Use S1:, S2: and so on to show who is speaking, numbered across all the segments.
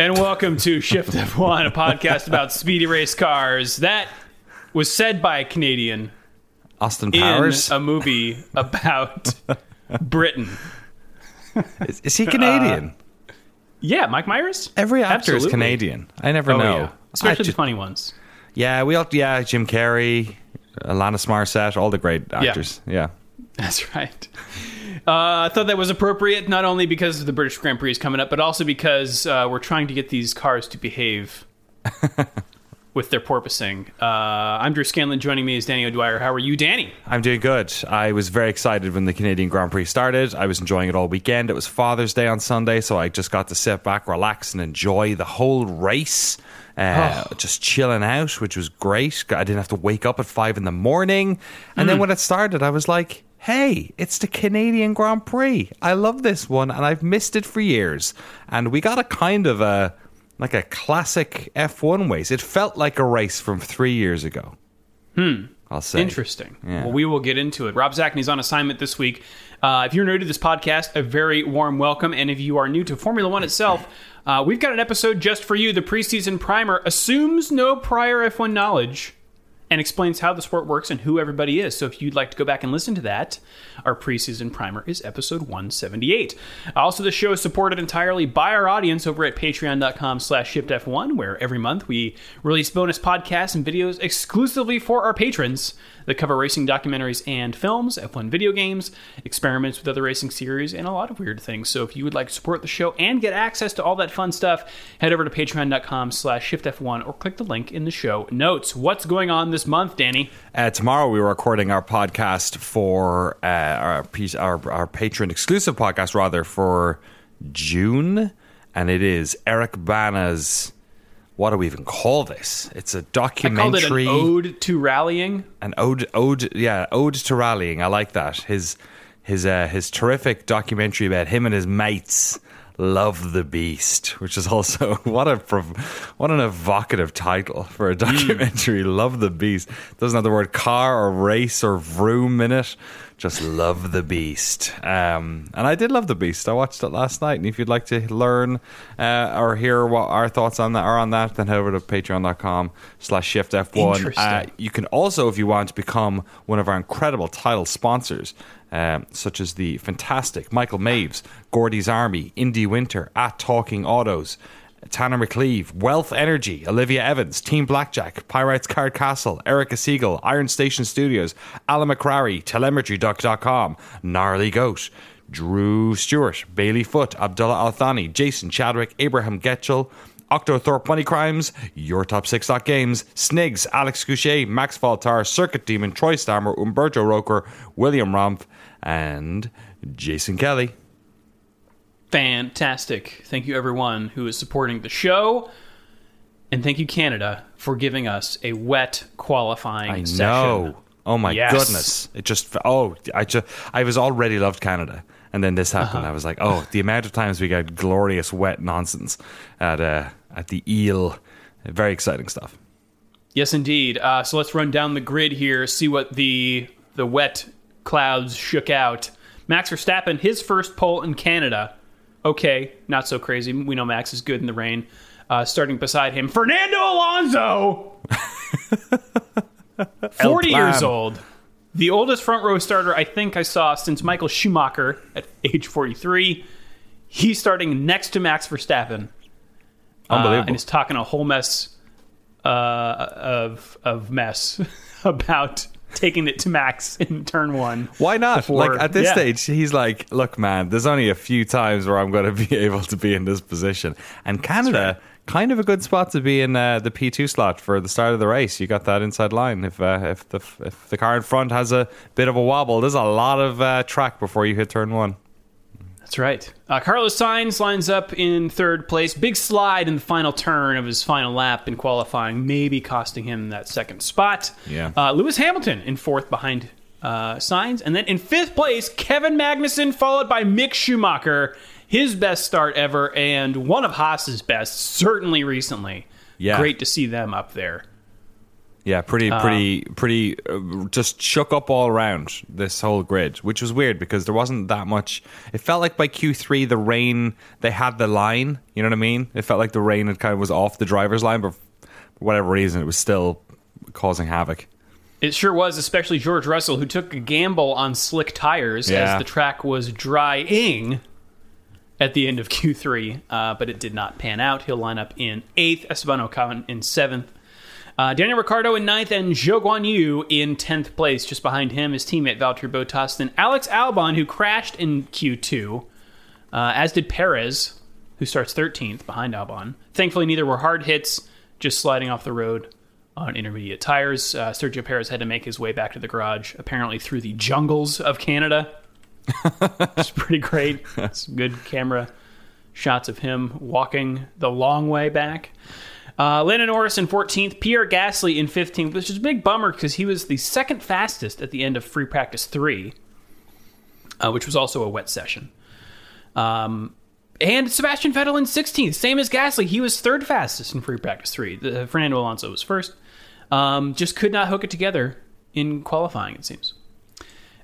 S1: And welcome to Shift F1, a podcast about speedy race cars. That was said by a Canadian
S2: Austin
S1: in
S2: Powers.
S1: a movie about Britain.
S2: is, is he Canadian?
S1: Uh, yeah, Mike Myers?
S2: Every actor
S1: Absolutely.
S2: is Canadian. I never
S1: Oh,
S2: know.
S1: yeah. Especially the funny ones.
S2: yeah, we all yeah, Jim Carrey, Alanis Morissette, all the great actors. Yeah.
S1: That's right. Uh, I thought that was appropriate, not only because the British Grand Prix is coming up, but also because uh, we're trying to get these cars to behave with their porpoising. Uh, I'm Drew Scanlon. Joining me is Danny O'Dwyer. How are you, Danny?
S2: I'm doing good. I was very excited when the Canadian Grand Prix started. I was enjoying it all weekend. It was Father's Day on Sunday, so I just got to sit back, relax, and enjoy the whole race. Uh, Just chilling out, which was great. I didn't have to wake up at five in the morning. And then when it started, I was like, hey, it's the Canadian Grand Prix. I love this one, and I've missed it for years. And we got a kind of a like a classic F1 race. It felt like a race from three years ago. Hmm. I'll say.
S1: Interesting.
S2: Yeah.
S1: Well, we will get into it. Rob Zacny's on assignment this week. Uh, if you're new to this podcast, a very warm welcome. And if you are new to Formula One itself, uh, we've got an episode just for you. The preseason primer assumes no prior F1 knowledge and explains how the sport works and who everybody is. So if you'd like to go back and listen to that, our preseason primer is episode 178. Also, the show is supported entirely by our audience over at patreon.com slash shiftf1, where every month we release bonus podcasts and videos exclusively for our patrons that cover racing documentaries and films, F1 video games, experiments with other racing series, and a lot of weird things. So if you would like to support the show and get access to all that fun stuff, head over to patreon.com slash shiftf1 or click the link in the show notes. What's going on this month, Danny?
S2: Uh, tomorrow we were recording our podcast for uh, our, piece, our our patron exclusive podcast rather for June, and it is Eric Bana's. What do we even call this? It's a
S1: I called it
S2: documentary,
S1: an ode to rallying.
S2: an ode, ode, yeah, ode to rallying. I like that. His his uh, his terrific documentary about him and his mates. Love the Beast, which is also what a prov- what an evocative title for a documentary. Love the Beast doesn't have the word car or race or vroom in it. Just love the Beast, um, and I did love the Beast. I watched it last night, and if you'd like to learn uh, or hear what our thoughts on that are on that, then head over to Patreon.com/slash Shift F one. Uh, you can also, if you want, become one of our incredible title sponsors, um, such as the fantastic Michael Maves, Gordy's Army, Indie Winter, at Talking Autos, Tanner McLeave, Wealth Energy, Olivia Evans, Team Blackjack, Pirates Card Castle, Erica Siegel, Iron Station Studios, Alan McCrary, TelemetryDuck.com, Gnarly Goat, Drew Stewart, Bailey Foot, Abdullah Althani, Jason Chadwick, Abraham Getchell, Octothorpe Money Crimes, Your Top 6 Dot Games, Snigs, Alex Couchet, Max Faltar, Circuit Demon, Troy Stammer, Umberto Roker, William Rumpf, and Jason Kelly.
S1: Fantastic. Thank you, everyone who is supporting the show. And thank you, Canada, for giving us a wet qualifying
S2: I
S1: session.
S2: know. Oh my
S1: Yes.
S2: goodness! It just oh I just I was already loved Canada, and then this happened. I was like, oh, the amount of times we got glorious wet nonsense at uh, at the eel, very exciting stuff.
S1: Yes, indeed. Uh, so let's run down the grid here, see what the the wet clouds shook out. Max Verstappen, his first pole in Canada. Okay, not so crazy. We know Max is good in the rain. Uh, starting beside him, Fernando Alonso, forty years old, the oldest front row starter I think I saw since Michael Schumacher at age forty-three. He's starting next to Max Verstappen uh, and he's talking a whole mess uh, of of mess about taking it to Max in turn one.
S2: Why not?
S1: before-
S2: like at this
S1: yeah.
S2: stage, he's like, "Look, man, there's only a few times where I'm going to be able to be in this position." And Canada, kind of a good spot to be in uh, the P2 slot for the start of the race. You got that inside line. If uh, if the if the car in front has a bit of a wobble, there's a lot of uh, track before you hit turn one.
S1: That's right. Uh, Carlos Sainz lines up in third place. Big slide in the final turn of his final lap in qualifying, maybe costing him that second spot.
S2: Yeah.
S1: Uh, Lewis Hamilton in fourth behind uh, Sainz. And then in fifth place, Kevin Magnussen, followed by Mick Schumacher. His best start ever, and one of Haas's best, certainly recently.
S2: Yeah.
S1: Great to see them up there.
S2: Yeah, pretty, pretty, pretty, uh, just shook up all around this whole grid, which was weird because there wasn't that much. It felt like by Q3, the rain, they had the line, you know what I mean? It felt like the rain had kind of was off the driver's line, but for whatever reason, it was still causing havoc.
S1: It sure was, especially George Russell, who took a gamble on slick tires
S2: Yeah.
S1: as the track was drying at the end of Q3, uh, but it did not pan out. He'll line up in eighth, Esteban Ocon in seventh, uh, Daniel Ricciardo in ninth, and Zhou Guan Yu in tenth place. Just behind him, his teammate Valtteri Bottas, then Alex Albon, who crashed in Q2, uh, as did Perez, who starts 13th behind Albon. Thankfully, neither were hard hits, just sliding off the road on intermediate tires. Uh, Sergio Perez had to make his way back to the garage, apparently through the jungles of Canada. it's pretty great. Some good camera shots of him walking the long way back. Uh, Lando Norris in 14th, Pierre Gasly in 15th, which is a big bummer because he was the second fastest at the end of free practice three, uh, which was also a wet session. Um, and Sebastian Vettel in 16th, same as Gasly. He was third fastest in free practice three. The, Fernando Alonso was first. Um, just could not hook it together in qualifying, it seems.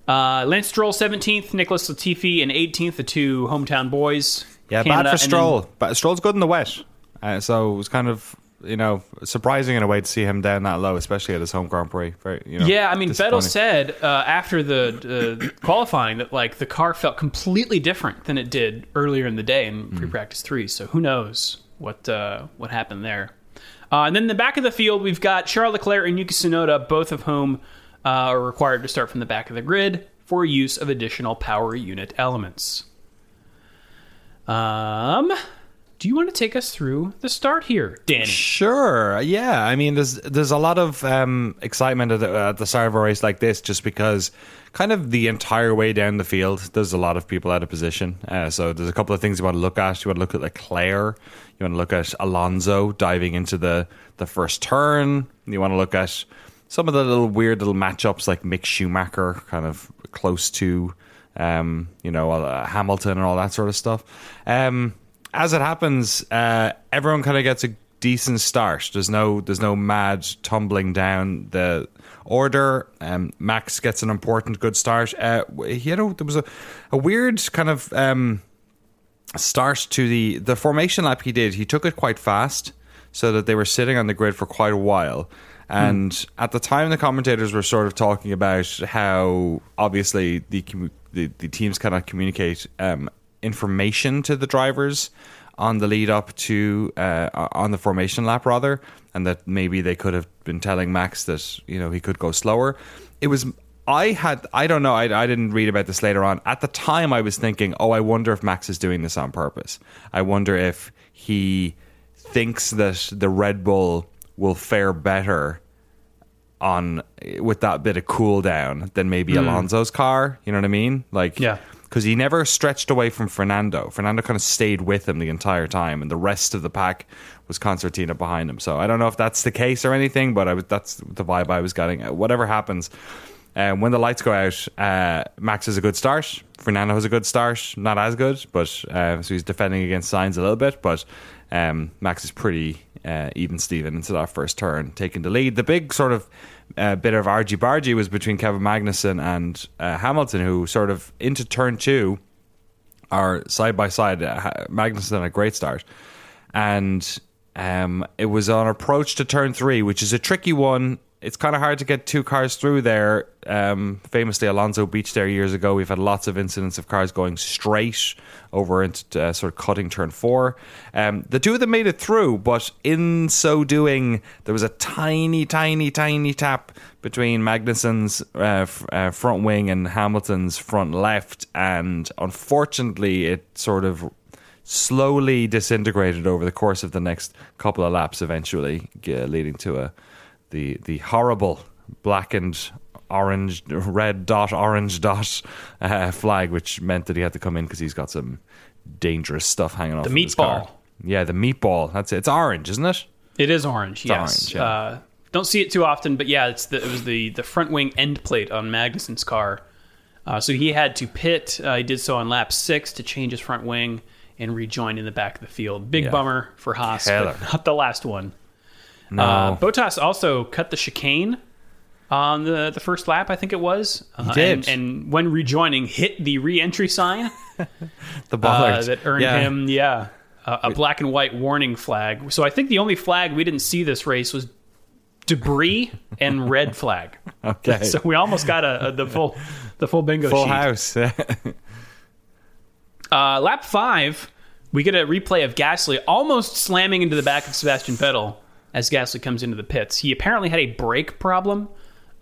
S1: Uh, Lance Stroll 17th, Nicholas Latifi in 18th, the two hometown boys.
S2: Yeah,
S1: Canada,
S2: bad for
S1: and then-
S2: Stroll. But Stroll's good in the wet, uh, so it was kind of you know surprising in a way to see him down that low, especially at his home Grand Prix. Very, you know,
S1: Yeah, I mean, Vettel said uh, after the uh, qualifying that like the car felt completely different than it did earlier in the day in
S2: Hmm.
S1: free practice three. So who knows what uh, what happened there? Uh, and then in the back of the field, we've got Charles Leclerc and Yuki Tsunoda, both of whom uh, are required to start from the back of the grid for use of additional power unit elements. Um, do you want to take us through the start here, Danny?
S2: Sure. Yeah. I mean, there's there's a lot of um, excitement at the, at the start of a race like this, just because kind of the entire way down the field, there's a lot of people out of position. Uh, so there's a couple of things you want to look at. You want to look at Leclerc. You want to look at Alonso diving into the the first turn. You want to look at some of the little weird little matchups like Mick Schumacher, kind of close to um, you know uh, Hamilton and all that sort of stuff. Um, as it happens, uh, everyone kind of gets a decent start. There's no there's no mad tumbling down the order. Um, Max gets an important good start. Uh, you know, there was a, a weird kind of um, start to the the formation lap he did. He took it quite fast, so that they were sitting on the grid for quite a while. And at the time, the commentators were sort of talking about how obviously the the, the teams cannot communicate um, information to the drivers on the lead up to uh, on the formation lap rather, and that maybe they could have been telling Max that you know he could go slower. It was I had I don't know I, I didn't read about this later on. At the time, I was thinking, oh, I wonder if Max is doing this on purpose. I wonder if he thinks that the Red Bull will fare better on with that bit of cool down than maybe Alonso's car. You know what I mean? Like,
S1: Yeah.
S2: Because he never stretched away from Fernando. Fernando kind of stayed with him the entire time, and the rest of the pack was Concertina behind him. So I don't know if that's the case or anything, but I was, that's the vibe I was getting. Uh, Whatever happens, uh, when the lights go out, uh, Max is a good start. Fernando has a good start, not as good, but uh, so he's defending against Sainz a little bit. But um, Max is pretty uh, even Steven into that first turn, taking the lead. The big sort of uh, bit of argy bargy was between Kevin Magnussen and uh, Hamilton, who sort of into turn two are side by side. Uh, had a great start, and um, it was on approach to turn three, which is a tricky one. It's kind of hard to get two cars through there. Um, famously, Alonso Beach there years ago. We've had lots of incidents of cars going straight over into uh, sort of cutting turn four. Um, the two of them made it through, but in so doing, there was a tiny, tiny, tiny tap between Magnussen's uh, f- uh, front wing and Hamilton's front left, and unfortunately, it sort of slowly disintegrated over the course of the next couple of laps, eventually leading to a the the horrible blackened orange red dot orange dot uh, flag, which meant that he had to come in because he's got some dangerous stuff hanging off
S1: The
S2: of his car.
S1: meatball.
S2: Yeah, the meatball. That's it. It's orange, isn't it?
S1: It is orange. yes.
S2: orange, yeah.
S1: uh, don't see it too often, but yeah, it's the, it was the the front wing end plate on Magnussen's car. Uh, so he had to pit. Uh, he did so on lap six to change his front wing and rejoin in the back of the field. Big
S2: Yeah.
S1: bummer for Haas, but not the last one.
S2: No.
S1: Uh, Bottas also cut the chicane on the, the first lap, I think it was. Uh,
S2: did.
S1: And, and when rejoining, hit the re-entry sign
S2: The
S1: uh, that earned
S2: yeah.
S1: him, yeah, a, a black and white warning flag. So I think the only flag we didn't see this race was debris and red flag.
S2: Okay.
S1: So we almost got a, a the full the full bingo
S2: Full
S1: sheet.
S2: house.
S1: Uh, lap five, we get a replay of Gasly almost slamming into the back of Sebastian Vettel as Gasly comes into the pits. He apparently had a brake problem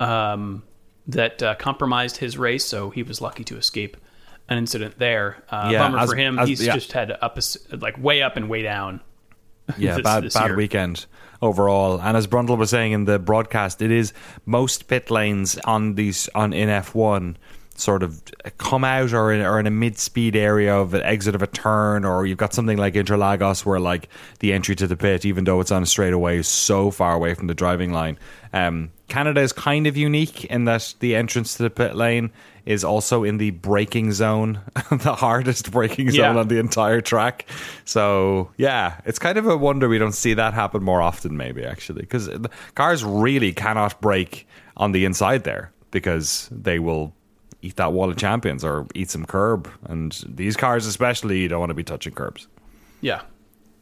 S1: um, that uh, compromised his race, so he was lucky to escape an incident there. Uh,
S2: Yeah,
S1: bummer for him.
S2: as-
S1: He's
S2: yeah.
S1: just had up like way up and way down.
S2: yeah,
S1: this-
S2: bad
S1: this
S2: bad weekend overall. And as Brundle was saying in the broadcast, it is most pit lanes on these on in F one sort of come out or in, or in a mid speed area of an exit of a turn, or you've got something like Interlagos where like the entry to the pit, even though it's on a straightaway, is so far away from the driving line. Um, Canada is kind of unique in that the entrance to the pit lane is also in the braking zone, the hardest braking zone
S1: Yeah.
S2: on the entire track. So yeah, it's kind of a wonder we don't see that happen more often. Maybe actually, because cars really cannot brake on the inside there because they will eat that wall of champions or eat some curb. And these cars, especially, you don't want to be touching curbs.
S1: Yeah.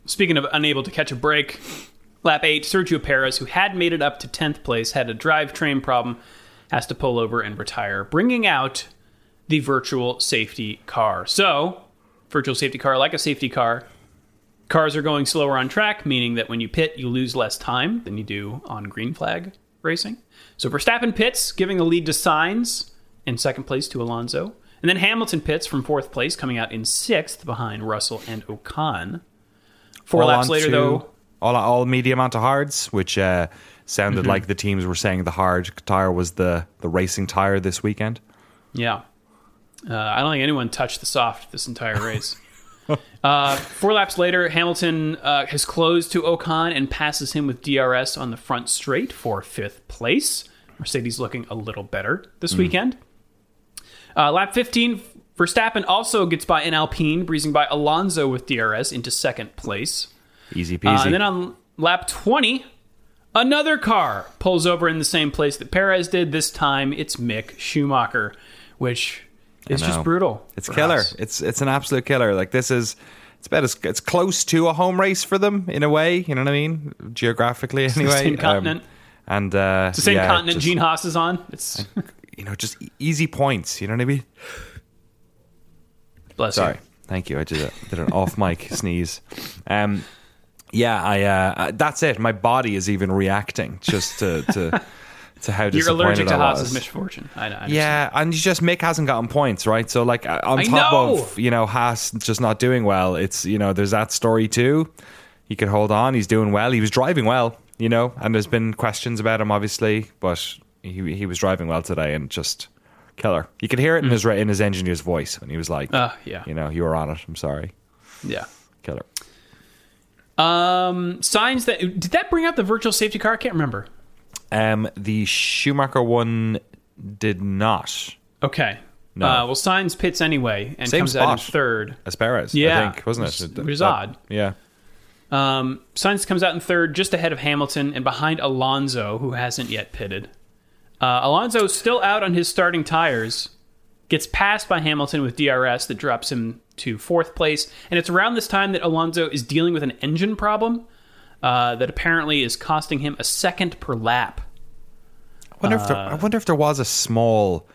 S1: Speaking of unable to catch a break, lap eight, Sergio Perez, who had made it up to 10th place, had a drivetrain problem, has to pull over and retire, bringing out the virtual safety car. So, virtual safety car, like a safety car, cars are going slower on track, meaning that when you pit, you lose less time than you do on green flag racing. So, Verstappen pits, giving the lead to Sainz in second place to Alonso. And then Hamilton pits from fourth place, coming out in sixth behind Russell and Ocon. Four
S2: All
S1: laps later,
S2: to-
S1: though,
S2: all all medium onto hards, which uh, sounded
S1: Mm-hmm.
S2: like the teams were saying the hard tire was the the racing tire this weekend.
S1: yeah. Uh, I don't think anyone touched the soft this entire race. uh, four laps later, Hamilton uh, has closed to Ocon and passes him with DRS on the front straight for fifth place. Mercedes looking a little better this weekend. Uh, lap 15, Verstappen also gets by an Alpine, breezing by Alonso with DRS into second place.
S2: Easy peasy.
S1: Uh, and then on lap 20, another car pulls over in the same place that Perez did. This time it's Mick Schumacher, which is just brutal.
S2: It's killer.
S1: us.
S2: It's it's an absolute killer. Like this is it's about as it's close to a home race for them in a way. You know what I mean? Geographically, anyway. Um,
S1: same continent.
S2: and uh,
S1: It's the same
S2: yeah,
S1: continent
S2: just,
S1: Gene Haas is on. It's
S2: You know, just easy points. You know what I mean?
S1: bless
S2: Sorry.
S1: you.
S2: Thank you. I did a, did an off mic sneeze. Um, yeah, I. Uh, that's it. My body is even reacting just to to, to how
S1: You're allergic to Haas's misfortune. I, I.
S2: Yeah, and you just Mick hasn't gotten points, right? So like uh, on
S1: I
S2: top
S1: know!
S2: of you know Haas just not doing well, it's you know there's that story too. He could hold on. He's doing well. He was driving well, you know, and there's been questions about him obviously, but he he was driving well today and just killer. You could hear it in his in his engineer's voice when he was like,
S1: Mm. Uh, yeah.
S2: you know, you were on it. I'm sorry,
S1: Yeah.
S2: killer.
S1: Um, Sainz that did that bring out the virtual safety car? I can't remember.
S2: Um, the Schumacher one did not.
S1: Okay.
S2: No.
S1: Uh, well, Sainz pits anyway and
S2: Same
S1: comes out in
S2: spot.
S1: third.
S2: Asperez,
S1: Yeah,
S2: I think, wasn't it?
S1: it? is
S2: That-
S1: odd.
S2: Yeah.
S1: Um, Sainz comes out in third, just ahead of Hamilton and behind Alonso, who hasn't yet pitted. Uh, Alonso still out on his starting tires, gets passed by Hamilton with DRS that drops him to fourth place. And it's around this time that Alonso is dealing with an engine problem uh, that apparently is costing him a second per lap.
S2: I wonder if there,
S1: Uh,
S2: I wonder if there was a small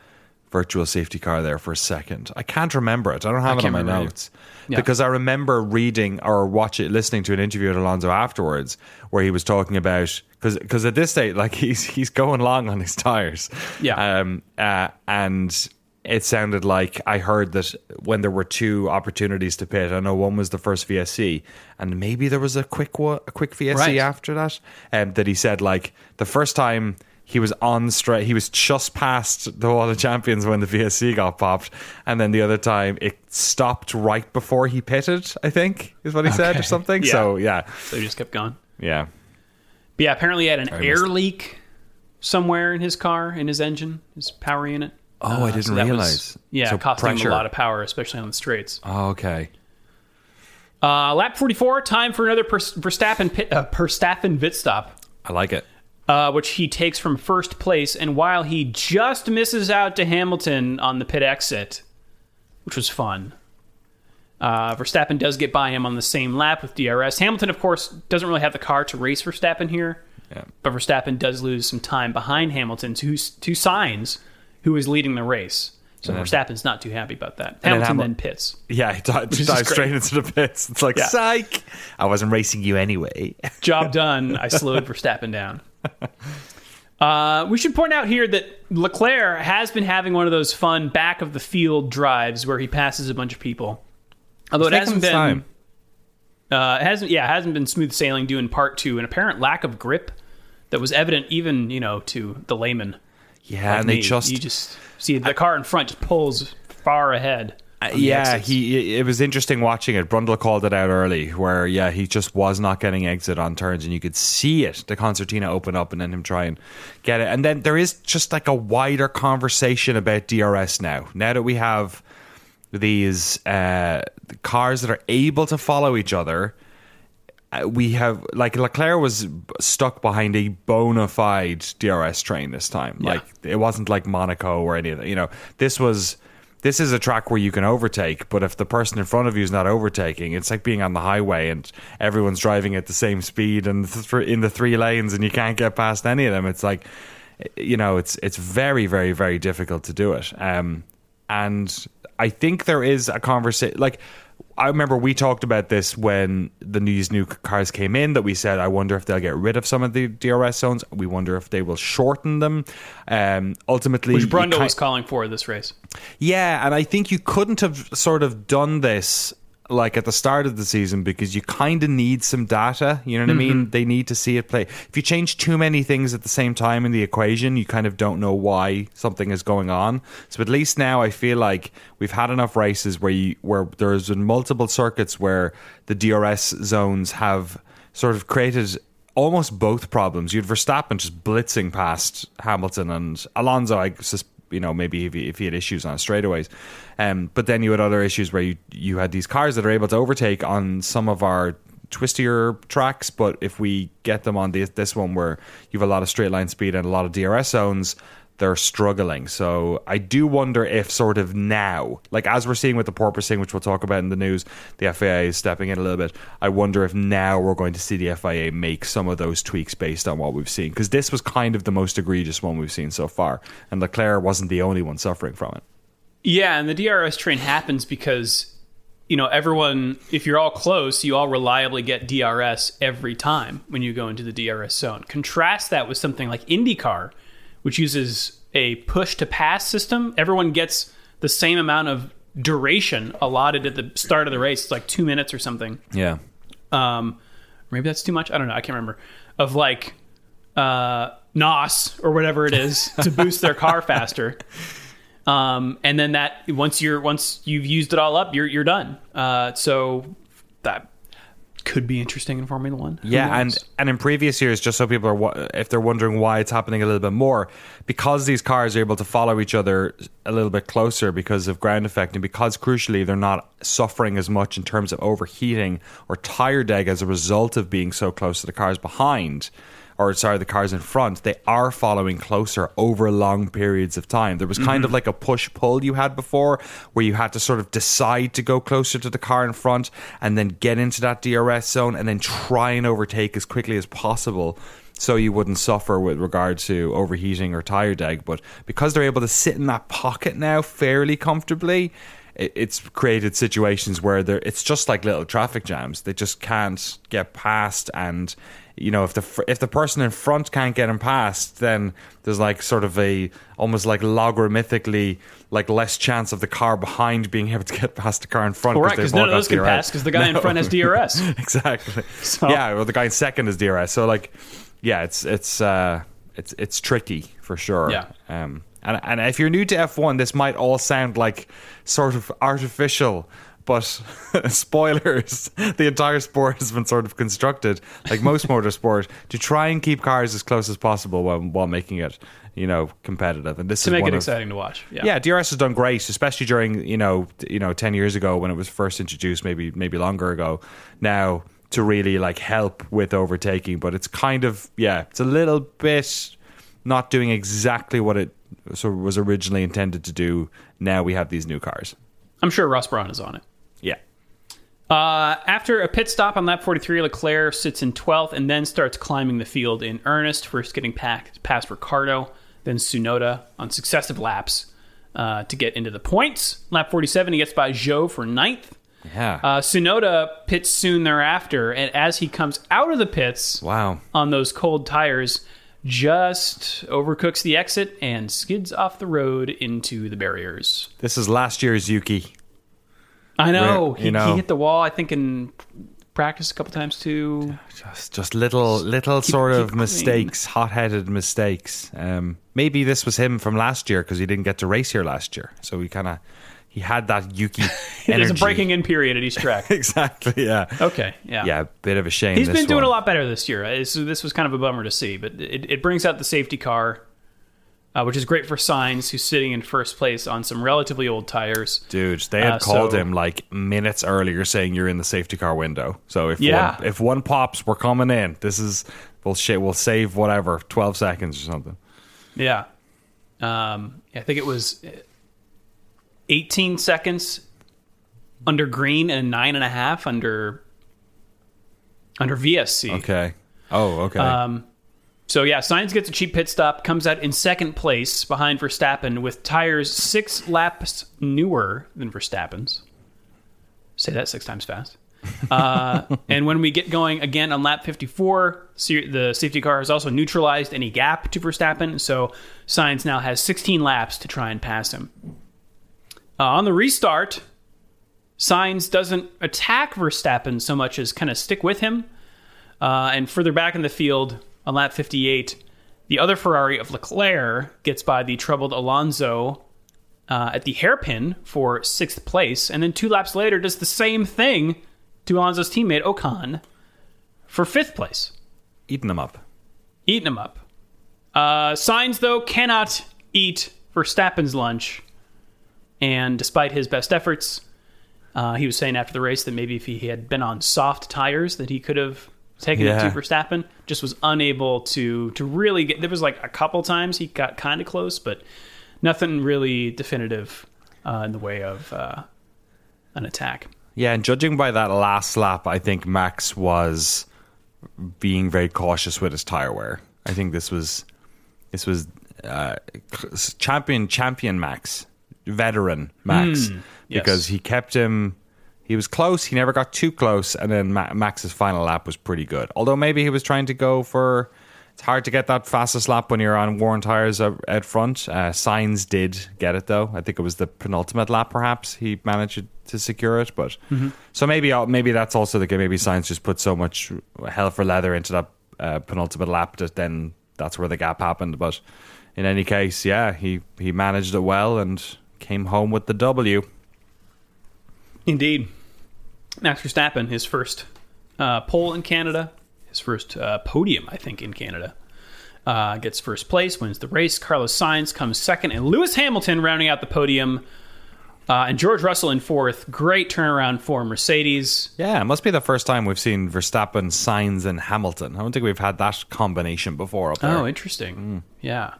S2: virtual safety car there for a second. I can't remember it. I don't have it on my notes
S1: Yeah.
S2: because I remember reading or watching, listening to an interview with Alonso afterwards where he was talking about because at this stage, like he's he's going long on his tires.
S1: Yeah.
S2: Um. Uh. And. It sounded like I heard that when there were two opportunities to pit, I know one was the first VSC, and maybe there was a quick one, a quick VSC
S1: Right.
S2: after that. Um, that he said like the first time he was on straight, he was just past the Wall of Champions when the VSC got popped, and then the other time it stopped right before he pitted. I think is what he said or something.
S1: Yeah.
S2: So yeah,
S1: So he just kept going.
S2: yeah.
S1: But yeah, apparently he had an air leak somewhere in his car, in his engine, his power unit.
S2: Oh, I
S1: Uh,
S2: didn't
S1: so that was-
S2: realize.
S1: yeah,
S2: So
S1: costing him a lot of power, especially on the straights.
S2: Oh, okay.
S1: Uh, lap 44, time for another per- Verstappen pit, uh, Verstappen pit stop.
S2: I like it.
S1: Uh, which he takes from first place. And while he just misses out to Hamilton on the pit exit, which was fun, uh, Verstappen does get by him on the same lap with DRS. Hamilton, of course, doesn't really have the car to race Verstappen here,
S2: Yeah.
S1: but Verstappen does lose some time behind Hamilton to, to Sainz, who is leading the race. So
S2: then-
S1: Verstappen's not too happy about that.
S2: then
S1: Hamilton
S2: Hamil-
S1: then pits.
S2: Yeah, he dives, dives straight into the pits. It's like,
S1: Yeah.
S2: psych! I wasn't racing you anyway.
S1: Job done. I slowed Verstappen down. Uh, we should point out here that Leclerc has been having one of those fun back of the field drives where he passes a bunch of people. Although it hasn't been,
S2: time.
S1: uh, it hasn't yeah, it hasn't been smooth sailing due in part to an apparent lack of grip that was evident even you know to the layman.
S2: Yeah,
S1: like
S2: and they just
S1: you just see the car in front just pulls far ahead.
S2: Uh, yeah, he. It was interesting watching it. Brundle called it out early, where yeah, he just was not getting exit on turns, and you could see it. The concertina open up, and then him try and get it. And then there is just like a wider conversation about DRS now. Now that we have these uh, cars that are able to follow each other, uh, we have like Leclerc was stuck behind a bona fide DRS train this time.
S1: Yeah.
S2: Like it wasn't like Monaco or any of that. You know, this was this is a track where you can overtake, but if the person in front of you is not overtaking, it's like being on the highway and everyone's driving at the same speed and th- in the three lanes and you can't get past any of them. It's like you know, it's it's very very very difficult to do it. Um, and I think there is a conversation like. I remember we talked about this when the these new cars came in. That we said, I wonder if they'll get rid of some of the DRS zones. We wonder if they will shorten them. Um, ultimately,
S1: which Brundle was calling for this race.
S2: yeah, and I think you couldn't have sort of done this like at the start of the season because you kind of need some data. You know what I mean? Mm-hmm. They need to see it play. If you change too many things at the same time in the equation, you kind of don't know why something is going on. So at least now I feel like we've had enough races where you, where there's been multiple circuits where the DRS zones have sort of created almost both problems. You'd Verstappen just blitzing past Hamilton and Alonso. I sus- you know maybe if he, if he had issues on straightaways, um, but then you had other issues where you you had these cars that are able to overtake on some of our twistier tracks. But if we get them on this this one where you have a lot of straight line speed and a lot of DRS zones. They're struggling. So I do wonder if, sort of now, like as we're seeing with the porpoising, which we'll talk about in the news, the FIA is stepping in a little bit. I wonder if now we're going to see the FIA make some of those tweaks based on what we've seen. Because this was kind of the most egregious one we've seen so far. And Leclerc wasn't the only one suffering from it.
S1: Yeah, and the DRS train happens because you know everyone. If you're all close, you all reliably get DRS every time when you go into the DRS zone. Contrast that with something like IndyCar, which uses a push to pass system. Everyone gets the same amount of duration allotted at the start of the race. It's like two minutes or something.
S2: Yeah.
S1: Um, maybe that's too much. I don't know. I can't remember. Of like uh, NOS or whatever it is to boost their car faster. Um, and then that once you're once you've used it all up, you're you're done. Uh, so that could be interesting in Formula One. Who
S2: Yeah, and
S1: knows?
S2: and in previous years, just so people are if they're wondering why it's happening a little bit more, because these cars are able to follow each other a little bit closer because of ground effect, and because crucially they're not suffering as much in terms of overheating or tire deg as a result of being so close to the cars behind. Or sorry, the cars in front, they are following closer over long periods of time. There was kind of mm-hmm. like a push pull you had before, where you had to sort of decide to go closer to the car in front and then get into that DRS zone and then try and overtake as quickly as possible so you wouldn't suffer with regard to overheating or tire deg. But because they're able to sit in that pocket now fairly comfortably, it's created situations where it's just like little traffic jams. They just can't get past, and you know if the if the person in front can't get him past, then there's like sort of a almost like logarithmically like less chance of the car behind being able to get past the car in front.
S1: Correct, because none of those can pass because the guy in front has DRS.
S2: exactly.
S1: So-
S2: Yeah, well, the guy in second is DRS. So like, yeah, it's it's uh, it's it's tricky for sure.
S1: Yeah.
S2: Um, and and if you're new to F1, this might all sound like sort of artificial. But spoilers, the entire sport has been sort of constructed, like most motorsport, to try and keep cars as close as possible while, while making it, you know, competitive. And this
S1: to
S2: is
S1: make it
S2: of,
S1: exciting to watch. Yeah.
S2: yeah, DRS has done great, especially during you know you know ten years ago when it was first introduced, maybe maybe longer ago. Now to really like help with overtaking. But it's kind of yeah, it's a little bit not doing exactly what it so was originally intended to do. Now we have these new cars.
S1: I'm sure Ross Brawn is on it.
S2: Yeah.
S1: Uh, after a pit stop on lap 43, Leclerc sits in 12th and then starts climbing the field in earnest, first getting packed, past Ricciardo, then Tsunoda on successive laps uh, to get into the points. Lap 47, he gets by Zhou for ninth.
S2: Yeah.
S1: Uh, Tsunoda pits soon thereafter, and as he comes out of the pits
S2: wow.
S1: on those cold tires, just overcooks the exit and skids off the road into the barriers.
S2: This is last year's Yuki.
S1: I know. He,
S2: you know-
S1: he hit the wall, I think, in practice a couple times too.
S2: Just, just little, little
S1: keep-
S2: sort
S1: keep
S2: of
S1: clean.
S2: mistakes, hot-headed mistakes. Um, maybe this was him from last year because he didn't get to race here last year, so he kind of he had that Yuki.
S1: There's a breaking in period at each track.
S2: exactly. Yeah.
S1: Okay, yeah.
S2: Yeah. A bit of a shame.
S1: He's
S2: this
S1: been doing
S2: one.
S1: a lot better this year. Uh, So this was kind of a bummer to see, but it, it brings out the safety car, uh, which is great for Sainz, who's sitting in first place on some relatively old tires.
S2: Dude, they had
S1: Uh,
S2: called
S1: so-
S2: him like minutes earlier, saying you're in the safety car window. So if
S1: Yeah.
S2: one, if one pops, we're coming in. This is we'll shit. We'll save whatever twelve seconds or something.
S1: Yeah. Um, I think it was 18 seconds under green and nine and a half under under VSC.
S2: Okay. Oh, okay.
S1: Um, so yeah, Sainz gets a cheap pit stop, comes out in second place behind Verstappen with tires six laps newer than Verstappen's. Say that six times fast. Uh, and when we get going again on lap 54, the safety car has also neutralized any gap to Verstappen. So Sainz now has 16 laps to try and pass him. Uh, on the restart, Sainz doesn't attack Verstappen so much as kind of stick with him. Uh, and further back in the field, on lap 58, the other Ferrari of Leclerc gets by the troubled Alonso uh, at the hairpin for sixth place, and then two laps later does the same thing to Alonso's teammate Ocon for fifth place,
S2: Eating them up.
S1: eating him up. Uh, Sainz though cannot eat Verstappen's lunch, and despite his best efforts, uh, he was saying after the race that maybe if he had been on soft tires, that he could have taken
S2: Yeah.
S1: it to Verstappen. Just was unable to to really get. There was like a couple times he got kind of close, but nothing really definitive uh, in the way of uh, an attack.
S2: Yeah, and judging by that last lap, I think Max was being very cautious with his tire wear. I think this was this was uh, champion champion Max, veteran Max,
S1: yes.
S2: because he kept him. He was close. He never got too close, and then Ma- Max's final lap was pretty good. Although maybe he was trying to go for. It's hard to get that fastest lap when you're on worn tires out out front. Uh, Sainz did get it though. I think it was the penultimate lap. Perhaps he managed to secure it, but so maybe maybe that's also the case. Maybe Sainz just put so much hell for leather into that uh, penultimate lap that then that's where the gap happened. But in any case, yeah, he he managed it well and came home with the W.
S1: Indeed. Max Verstappen, his first uh, pole in Canada, his first uh, podium, I think, in Canada. Uh, gets first place, wins the race. Carlos Sainz comes second, and Lewis Hamilton rounding out the podium. Uh, and George Russell in fourth. Great turnaround for Mercedes.
S2: Yeah, it must be the first time we've seen Verstappen, Sainz, and Hamilton. I don't think we've had that combination before up there.
S1: Oh, interesting. Yeah.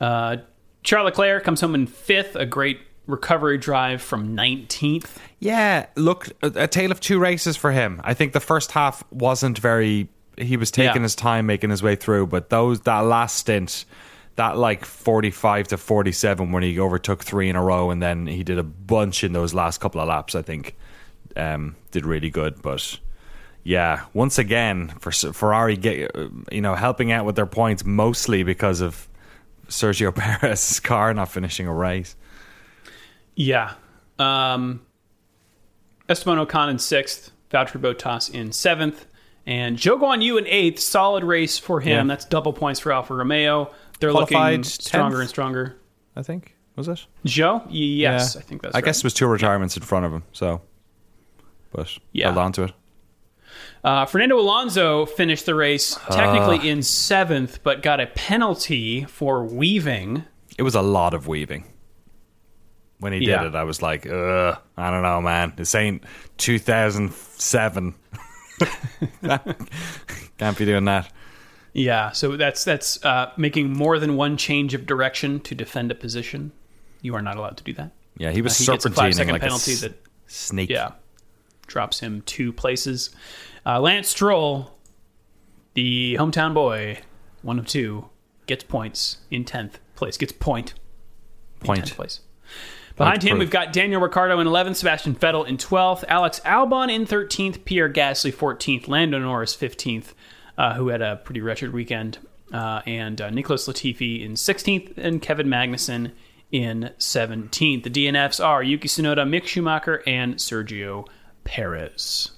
S1: Uh, Charles Leclerc comes home in fifth, a great recovery drive from 19th.
S2: Yeah, look, a, a tale of two races for him. I think the first half wasn't very. He was taking
S1: Yeah.
S2: his time making his way through, but those that last stint, that like forty-five to forty-seven, when he overtook three in a row, and then he did a bunch in those last couple of laps. I think um, did really good, but. Yeah, once again, for Ferrari, get uh, you know helping out with their points mostly because of Sergio Perez's car not finishing a race.
S1: Yeah. Um, Esteban Ocon in sixth, Valtteri Bottas in seventh, and Zhou Guan Yu in eighth. Solid race for him.
S2: Yeah.
S1: That's double points for Alfa Romeo. They're looking stronger
S2: 10th?
S1: and stronger.
S2: I think was it.
S1: Joe? Yes,
S2: Yeah.
S1: I think that's
S2: I
S1: right.
S2: guess it was two retirements in front of him, so but
S1: Yeah.
S2: held on to it.
S1: Uh, Fernando Alonso finished the race
S2: Ah.
S1: technically in seventh, but got a penalty for weaving.
S2: It was a lot of weaving. When he
S1: Yeah.
S2: did it, I was like, Ugh, I don't know, man. This ain't 2007. Can't be doing that.
S1: Yeah, so that's that's uh, making more than one change of direction to defend a position. You are not allowed to do that.
S2: Yeah, he was
S1: Uh, he gets a
S2: serpentining
S1: five-second
S2: like
S1: penalty
S2: s-
S1: that-
S2: snake.
S1: Yeah, drops him two places. Uh, Lance Stroll, the hometown boy, one of two, gets points in tenth place. Gets point. in
S2: Point.
S1: 10th place. Behind him,
S2: proof.
S1: we've got Daniel Ricciardo in 11th, Sebastian Vettel in 12th, Alex Albon in 13th, Pierre Gasly 14th, Lando Norris 15th, uh, who had a pretty wretched weekend, uh, and uh, Nicholas Latifi in 16th, and Kevin Magnussen in 17th. The DNFs are Yuki Tsunoda, Mick Schumacher, and Sergio Perez.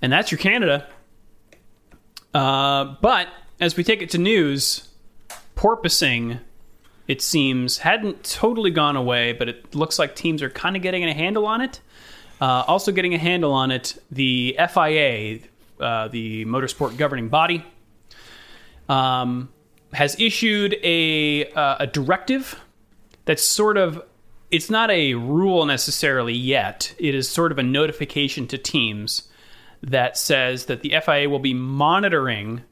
S1: And that's your Canada. Uh, but as we take it to news, porpoising it seems hadn't totally gone away, but it looks like teams are kind of getting a handle on it. Uh, also, getting a handle on it, the FIA, uh, the motorsport governing body, um, has issued a uh, a directive that's sort of it's not a rule necessarily yet. It is sort of a notification to teams that says that the FIA will be monitoring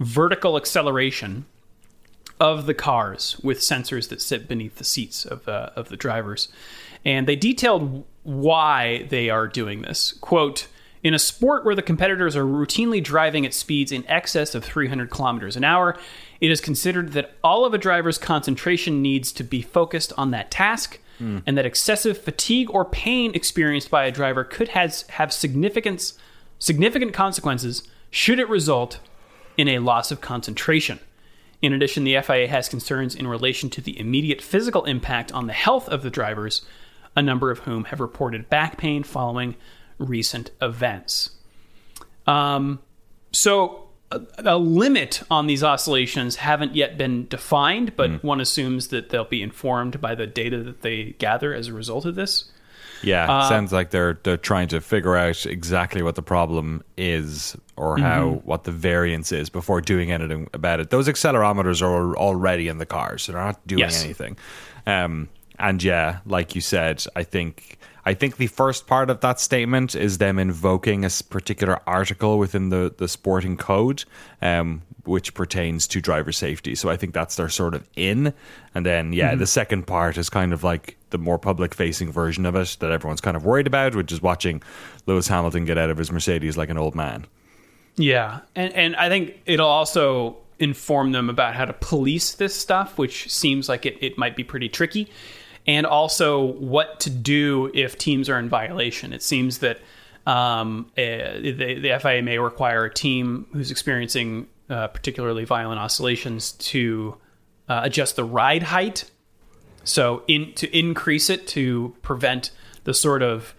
S1: vertical acceleration of the cars with sensors that sit beneath the seats of, uh, of the drivers. And they detailed why they are doing this. Quote, in a sport where the competitors are routinely driving at speeds in excess of 300 kilometers an hour, it is considered that all of a driver's concentration needs to be focused on that task, and that excessive fatigue or pain experienced by a driver could has, have significance, significant consequences should it result in a loss of concentration. In addition, the FIA has concerns in relation to the immediate physical impact on the health of the drivers, a number of whom have reported back pain following recent events. Um, so, a, a limit on these oscillations haven't yet been defined, but one assumes that they'll be informed by the data that they gather as a result of this.
S2: Yeah,
S1: Uh,
S2: sounds like they're they're trying to figure out exactly what the problem is or how
S1: Mm-hmm.
S2: what the variance is before doing anything about it. Those accelerometers are already in the cars, so they're not doing
S1: Yes.
S2: anything. Um, and yeah, like you said, I think I think the first part of that statement is them invoking a particular article within the the sporting code, um, which pertains to driver safety. So I think that's their sort of in. And then yeah,
S1: Mm-hmm.
S2: the second part is kind of like the more public facing version of it that everyone's kind of worried about, which is watching Lewis Hamilton get out of his Mercedes like an old man.
S1: Yeah, and and I think it'll also inform them about how to police this stuff, which seems like it, it might be pretty tricky, and also what to do if teams are in violation. It seems that um, eh, the, the FIA may require a team who's experiencing uh, particularly violent oscillations to uh, adjust the ride height, so in to increase it to prevent the sort of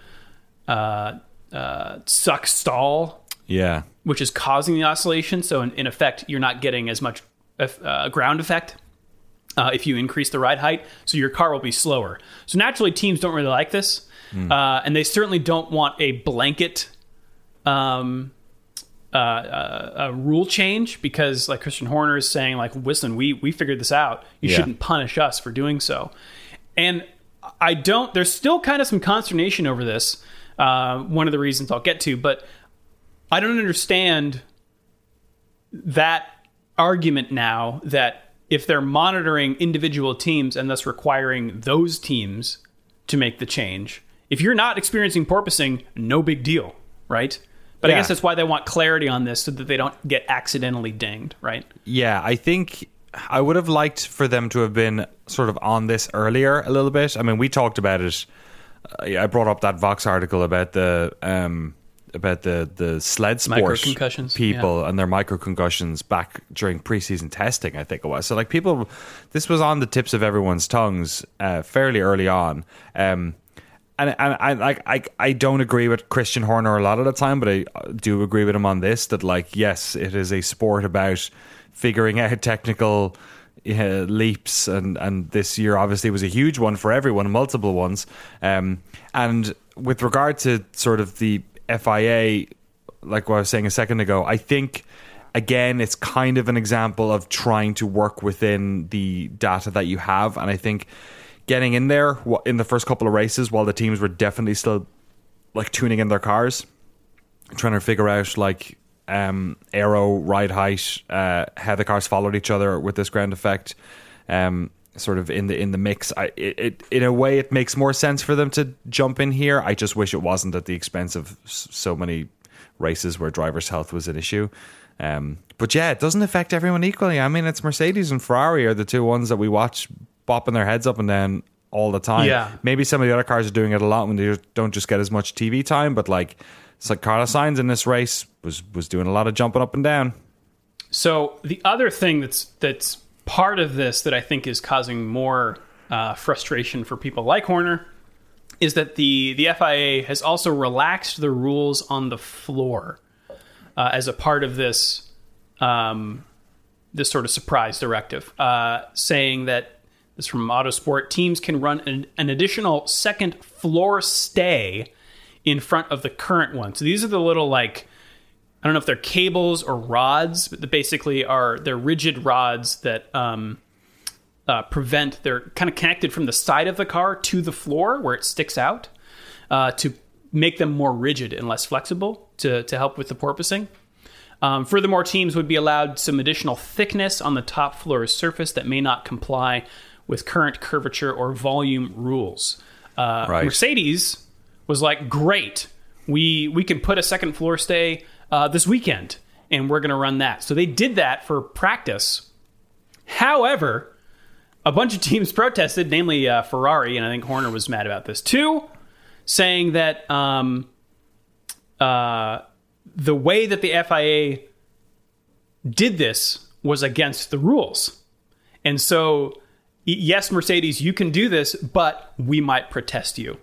S1: uh, uh, suck stall
S2: Yeah.
S1: which is causing the oscillation. So in, in effect, you're not getting as much uh, ground effect uh, if you increase the ride height. So your car will be slower. So naturally, teams don't really like this, uh, and they certainly don't want a blanket um, uh, uh, a rule change because, like Christian Horner is saying, like, listen, we we figured this out. You
S2: Yeah.
S1: shouldn't punish us for doing so. And I don't. There's still kind of some consternation over this. Uh, one of the reasons I'll get to, but I don't understand that argument now that if they're monitoring individual teams and thus requiring those teams to make the change, if you're not experiencing porpoising, no big deal, right? But I guess that's why they want clarity on this so that they don't get accidentally dinged, right?
S2: Yeah, I think I would have liked for them to have been sort of on this earlier a little bit. I mean, we talked about it. I I brought up that Vox article about the um, about the the sled sport people and their microconcussions back during preseason testing. I think it was so. Like people, this was on the tips of everyone's tongues uh, fairly early on. Um, and and I like I I don't agree with Christian Horner a lot of the time, but I do agree with him on this that like yes, it is a sport about figuring out technical uh, leaps, and and this year obviously was a huge one for everyone, multiple ones. Um, and with regard to sort of the FIA, like what I was saying a second ago, I think again, it's kind of an example of trying to work within the data that you have. And I think getting in there in the first couple of races while the teams were definitely still like tuning in their cars trying to figure out like um, aero, ride height, uh, how the cars followed each other with this ground effect. Um, sort of in the in the mix. I it, it in a way it makes more sense for them to jump in here. I just wish it wasn't at the expense of so many races where drivers' health was an issue. Um, but yeah, it doesn't affect everyone equally. I mean, it's Mercedes and Ferrari are the two ones that we watch bopping their heads up and down all the time.
S1: Yeah.
S2: Maybe some of the other cars are doing it a lot when they don't just get as much TV time, but like it's like Carlos Sainz in this race was was doing a lot of jumping up and down.
S1: So the other thing that's that's part of this that I think is causing more uh, frustration for people like Horner is that the the FIA has also relaxed the rules on the floor uh, as a part of this um, this sort of surprise directive, uh, saying that this is from Autosport teams can run an, an additional second floor stay in front of the current one. So these are the little like I don't know if they're cables or rods, but they basically are they're rigid rods that um, uh, prevent. They're kind of connected from the side of the car to the floor where it sticks out uh, to make them more rigid and less flexible to to help with the porpoising. Um, furthermore, teams would be allowed some additional thickness on the top floor's surface that may not comply with current curvature or volume rules. Uh,
S2: Right.
S1: Mercedes was like, "Great, we we can put a second floor stay uh, this weekend, and we're going to run that." So they did that for practice. However, a bunch of teams protested, namely uh, Ferrari, and I think Horner was mad about this too, saying that um, uh, the way that the FIA did this was against the rules. And so, yes, Mercedes, you can do this, but we might protest you.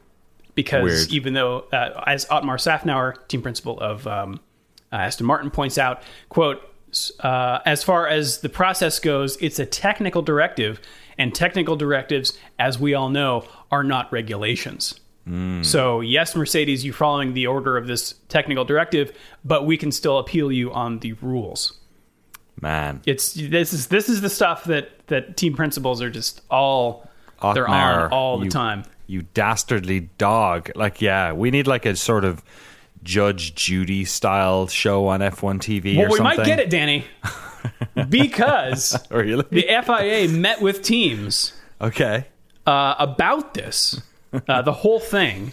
S1: Because
S2: Weird.
S1: even though, uh, as Otmar Szafnauer, team principal of um, uh, Aston Martin, points out, quote, uh, as far as the process goes, it's a technical directive, and technical directives, as we all know, are not regulations. So, yes, Mercedes, you're following the order of this technical directive, but we can still appeal you on the rules.
S2: Man,
S1: It's this is this is the stuff that that team principals are just all they're on all the
S2: you-
S1: time.
S2: You dastardly dog. Like, yeah, we need like a sort of Judge Judy style show on F1 TV
S1: Well, we
S2: something.
S1: might get it, Danny, because
S2: Really?
S1: the FIA met with teams
S2: Okay.
S1: uh, about this, uh, the whole thing,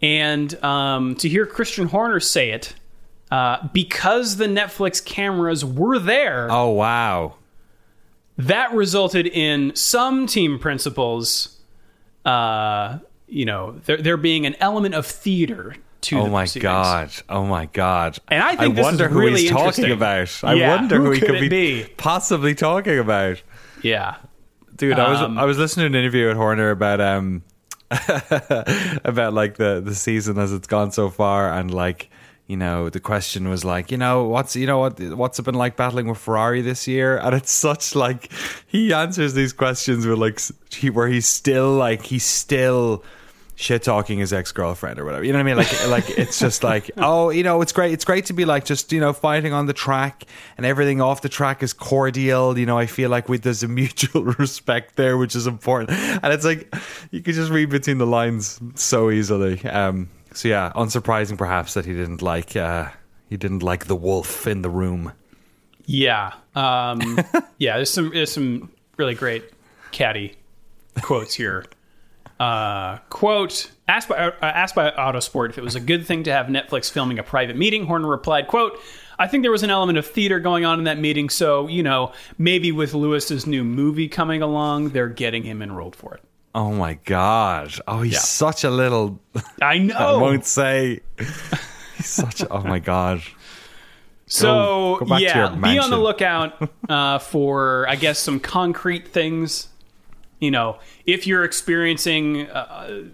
S1: and um, to hear Christian Horner say it, uh, because the Netflix cameras were there,
S2: Oh, wow.
S1: that resulted in some team principals, uh, you know, there, there being an element of theater to
S2: Oh my god! Oh my god!
S1: And I think this
S2: wonder
S1: is
S2: who
S1: really
S2: he's talking
S1: interesting.
S2: about. I
S1: Yeah,
S2: wonder
S1: who
S2: who, he
S1: could
S2: could be,
S1: be? possibly
S2: talking about.
S1: Yeah.
S2: Dude, I was
S1: Um,
S2: I was listening to an interview with Horner about um about like the the season as it's gone so far, and like you know the question was like you know what's you know what what's it been like battling with Ferrari this year, and it's such like he answers these questions with like he, where he's still like he's still shit talking his ex girlfriend or whatever. You know what I mean? Like, like it's just like, oh, you know, it's great. It's great to be like just you know fighting on the track and everything off the track is cordial. You know, I feel like we, there's a mutual respect there, which is important. And it's like you could just read between the lines so easily. Um, so yeah, unsurprising perhaps that he didn't like uh, he didn't like the wolf in the room.
S1: Yeah. Um, yeah, there's some there's some really great caddy quotes here. Uh, quote asked by uh, asked by Autosport if it was a good thing to have Netflix filming a private meeting. Horner replied, "quote I think there was an element of theater going on in that meeting, so you know maybe with Lewis's new movie coming along, they're getting him enrolled for it."
S2: Oh my gosh Oh, he's
S1: Yeah.
S2: such a little.
S1: I know I
S2: won't say. He's such. A, oh my gosh
S1: So
S2: go to
S1: yeah, be on the lookout uh, for I guess some concrete things. You know, if you're experiencing uh,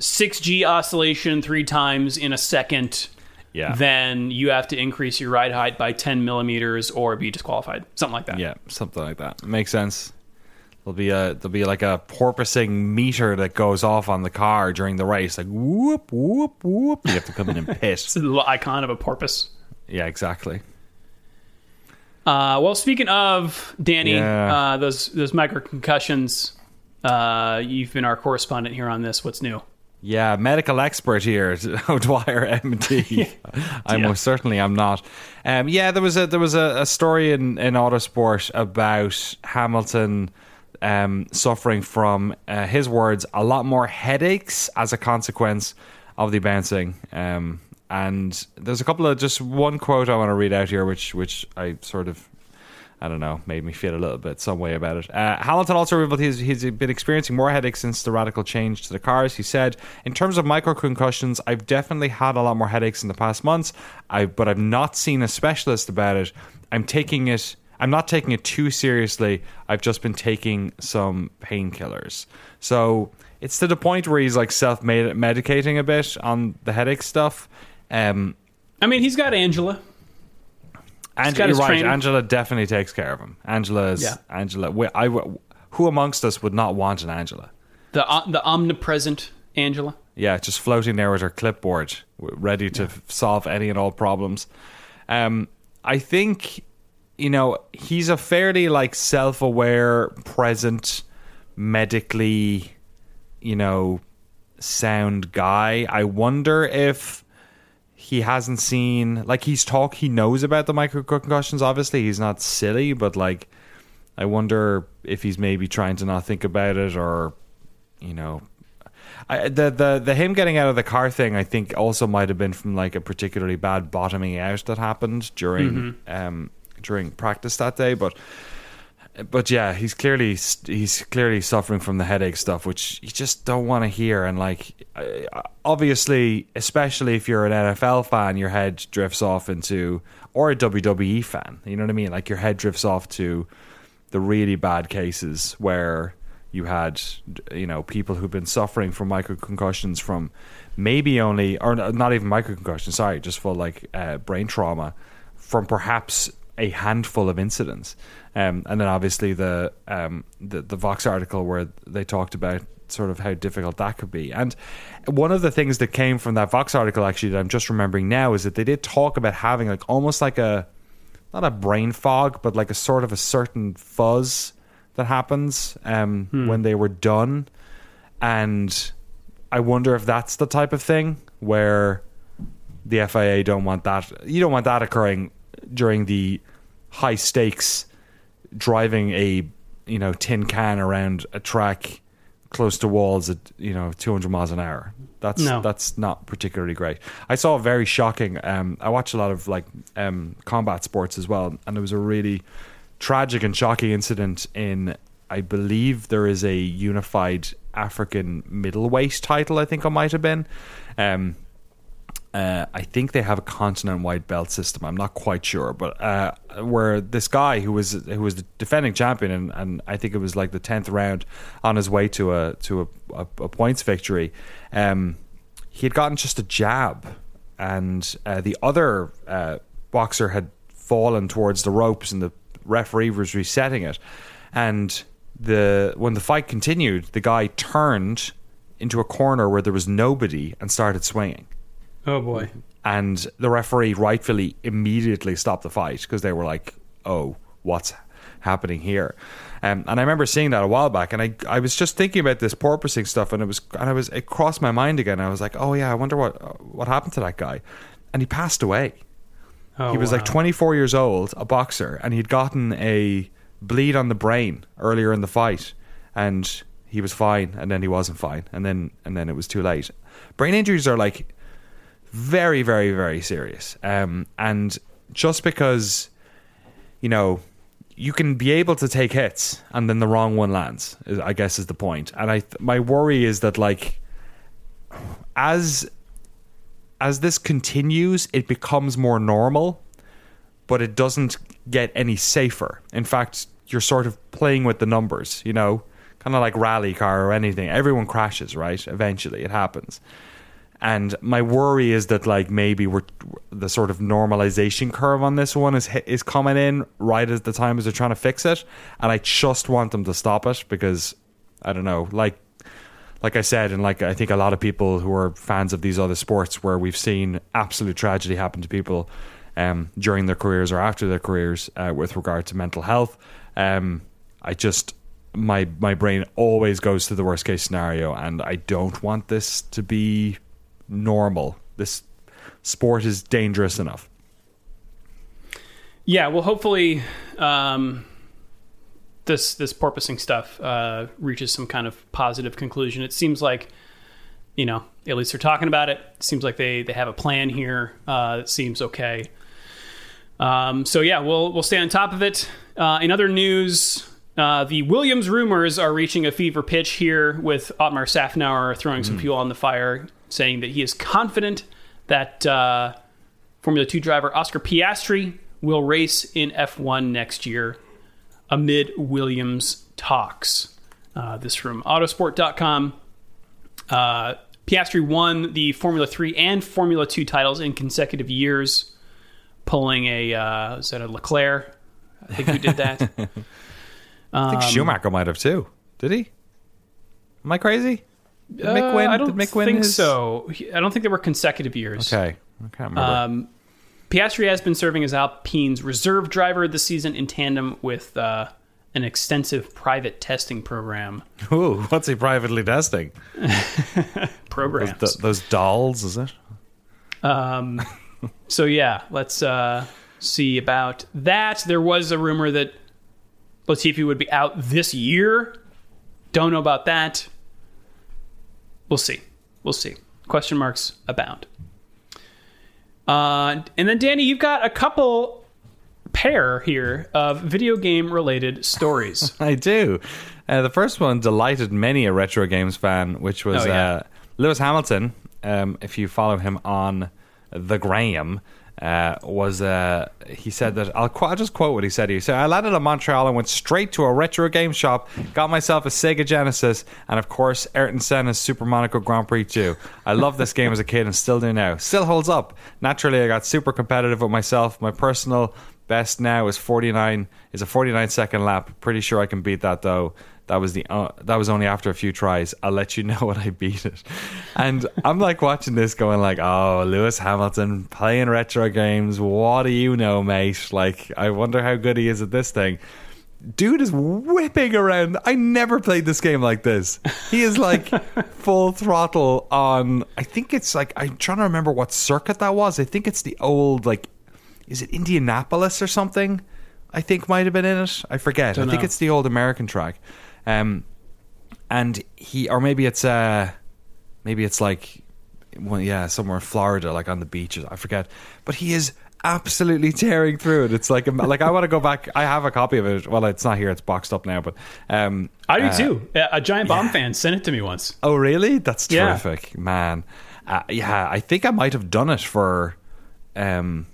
S1: 6G oscillation three times in a second,
S2: Yeah.
S1: then you have to increase your ride height by 10 millimeters or be disqualified. Something like that.
S2: Yeah, something like that. Makes sense. There'll be a there'll be like a porpoising meter that goes off on the car during the race, like whoop whoop whoop. You have to come in and piss.
S1: It's a little icon of a porpoise.
S2: yeah, exactly.
S1: Uh, well, speaking of Danny,
S2: Yeah.
S1: uh, those those micro concussions. Uh, you've been our correspondent here on this. What's new?
S2: Yeah, medical expert here, O'Dwyer MD. I
S1: Yeah.
S2: most certainly am not. Um, yeah, there was a there was a, a story in in Autosport about Hamilton um, suffering from uh, his words a lot more headaches as a consequence of the bouncing. Um, and there's a couple of just one quote I want to read out here, which which I sort of I don't know, made me feel a little bit some way about it. Uh, Hamilton also revealed he's, he's been experiencing more headaches since the radical change to the cars. He said, "In terms of micro concussions, I've definitely had a lot more headaches in the past months. I but I've not seen a specialist about it. I'm taking it." I'm not taking it too seriously. I've just been taking some painkillers. So it's to the point where he's like self medicating a bit on the headache stuff. Um,
S1: I mean, he's got Angela.
S2: Angela, you're right. Angela definitely takes care of him. Angela is
S1: Yeah.
S2: Angela. we- I, who amongst us would not want an Angela?
S1: The uh, the omnipresent Angela.
S2: Yeah, just floating there with her clipboard, ready to f- solve any and all problems. Um, I think you know he's a fairly like self-aware, present, medically, you know, sound guy. I wonder if he hasn't seen like he's talk he knows about the micro concussions obviously. He's not silly but like i wonder if he's maybe trying to not think about it or you know. I, the the the him getting out of the car thing i think also might have been from like a particularly bad bottoming out that happened during um during practice that day but but yeah, he's clearly he's clearly suffering from the headache stuff, which you just don't want to hear. And like, obviously, especially if you're an NFL fan, your head drifts off into, or a WWE fan. You know what I mean? Like your head drifts off to the really bad cases where you had, you know, people who've been suffering from micro concussions from maybe only, or not even micro concussions. Sorry, just for like uh, brain trauma from perhaps a handful of incidents. Um, and then obviously the, um, the the Vox article where they talked about sort of how difficult that could be. And one of the things that came from that Vox article actually that I'm just remembering now is that they did talk about having like almost like a not a brain fog, but like a sort of a certain fuzz that happens um, when they were done. And I wonder if that's the type of thing where the FIA don't want that. You don't want that occurring during the high stakes driving a you know tin can around a track close to walls at you know 200 miles an hour. That's
S1: No.
S2: that's not particularly great. I saw a very shocking. Um, I watch a lot of like um, combat sports as well, and there was a really tragic and shocking incident in. I believe there is a unified African middleweight title. I think it might have been. Um, uh, I think they have a continent-wide belt system. I'm not quite sure, but uh, where this guy who was who was the defending champion, and, and I think it was like the tenth round on his way to a to a, a, a points victory, um, he had gotten just a jab, and uh, the other uh, boxer had fallen towards the ropes, and the referee was resetting it, and the when the fight continued, the guy turned into a corner where there was nobody and started swinging
S1: Oh boy.
S2: and the referee rightfully immediately stopped the fight because they were like, "Oh, what's happening here?" Um, and I remember seeing that a while back, and I I was just thinking about this porpoising stuff, and it was and I was it crossed my mind again. I was like, "Oh yeah, I wonder what what happened to that guy," and he passed away.
S1: Oh,
S2: he was like 24 years old, a boxer, and he'd gotten a bleed on the brain earlier in the fight, and he was fine, and then he wasn't fine, and then and then it was too late. Brain injuries are like very, very, very serious, um, and just because you know you can be able to take hits and then the wrong one lands, I guess is the point. And I, th- my worry is that like as as this continues, it becomes more normal, but it doesn't get any safer. In fact, you're sort of playing with the numbers, you know, kind of like rally car or anything. Everyone crashes, right? Eventually, it happens. And my worry is that like maybe we're the sort of normalization curve on this one is is coming in right at the time as they're trying to fix it, and I just want them to stop it because I don't know, like like I said, and like I think a lot of people who are fans of these other sports where we've seen absolute tragedy happen to people um, during their careers or after their careers uh, with regard to mental health. Um, I just my my brain always goes to the worst case scenario, and I don't want this to be normal. This sport is dangerous enough.
S1: Yeah, well, hopefully, um, this this porpoising stuff uh, reaches some kind of positive conclusion. It seems like, you know, at least they're talking about it. it seems like they they have a plan here. Uh, it seems okay. Um, so yeah, we'll we'll stay on top of it. Uh, in other news, uh, the Williams rumors are reaching a fever pitch here, with Otmar Szafnauer throwing some fuel on the fire, saying that he is confident that uh, Formula Two driver Oscar Piastri will race in F1 next year amid Williams talks. Uh, this from Autosport.com. Uh, Piastri won the Formula Three and Formula Two titles in consecutive years, pulling a uh, is that a Leclerc? I think who did that.
S2: I think Schumacher might have too. Did he? Am I crazy? Did Mick
S1: Uh,
S2: win?
S1: I don't
S2: Mick
S1: think
S2: his-
S1: so. I don't think they were consecutive years.
S2: Okay, I can't remember.
S1: Um, Piastri has been serving as Alpine's reserve driver this season in tandem with uh, an extensive private testing program.
S2: Ooh, what's he privately testing?
S1: Programs.
S2: Th- those dolls, is it?
S1: Um, so yeah, let's uh, see about that. There was a rumor that Latifi would be out this year. Don't know about that. We'll see. We'll see. Question marks abound. Uh, and then Danny, you've got a couple pair here of video game related stories.
S2: I do. Uh, the first one delighted many a retro games fan, which was
S1: Oh, yeah.
S2: uh, Lewis Hamilton. Um, if you follow him on the Graham, uh, was uh, he said that I'll, qu- I'll just quote what he said. He said, "I landed in Montreal and went straight to a retro game shop, got myself a Sega Genesis, and of course Ayrton Senna's Super Monaco Grand Prix 2. I loved this game as a kid and still do now. Still holds up. Naturally, I got super competitive with myself. My personal best now is 49 is a 49 second lap. Pretty sure I can beat that though." That was the uh, that was only after a few tries. I'll let you know when I beat it. And I'm like watching this, going like, "Oh, Lewis Hamilton playing retro games. What do you know, mate? Like, I wonder how good he is at this thing." Dude is whipping around. I never played this game like this. He is like full throttle on. I think it's like I'm trying to remember what circuit that was. I think it's the old like, is it Indianapolis or something? I think might have been in it. I forget.
S1: Don't
S2: I think
S1: know.
S2: it's the old American track. Um, and he, or maybe it's uh, maybe it's like, well, yeah, somewhere in Florida, like on the beaches. I forget. But he is absolutely tearing through it. It's like, like I want to go back. I have a copy of it. Well, it's not here. It's boxed up now. But um,
S1: I do
S2: uh,
S1: too. A a giant bomb fan sent it to me once.
S2: Oh, really? That's
S1: Yeah.
S2: terrific, man. Uh, yeah, I think I might have done it for um,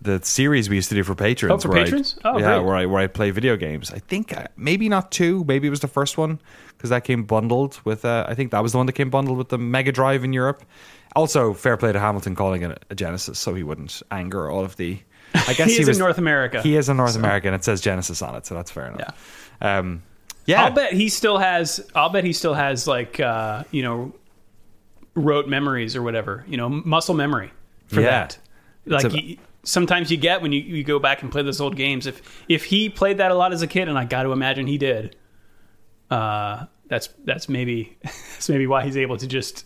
S2: the series we used to do for patrons.
S1: Oh, for
S2: I-
S1: patrons? Oh,
S2: yeah,
S1: great.
S2: where I where I play video games. I think uh, maybe not two, maybe it was the first one because that came bundled with. Uh, I think that was the one that came bundled with the Mega Drive in Europe. Also, fair play to Hamilton calling it a Genesis, so he wouldn't anger all of the. I guess
S1: He
S2: he,
S1: is
S2: was
S1: in North America.
S2: He is in North America, and it says Genesis on it, so that's fair enough. Yeah. Um, yeah.
S1: I'll bet he still has. I'll bet he still has like uh, you know, rote memories or whatever. You know, muscle memory for
S2: Yeah.
S1: that. Like
S2: a-
S1: sometimes you get when you, you go back and play those old games. If if he played that a lot as a kid, and I got to imagine he did, uh, that's that's maybe that's maybe why he's able to just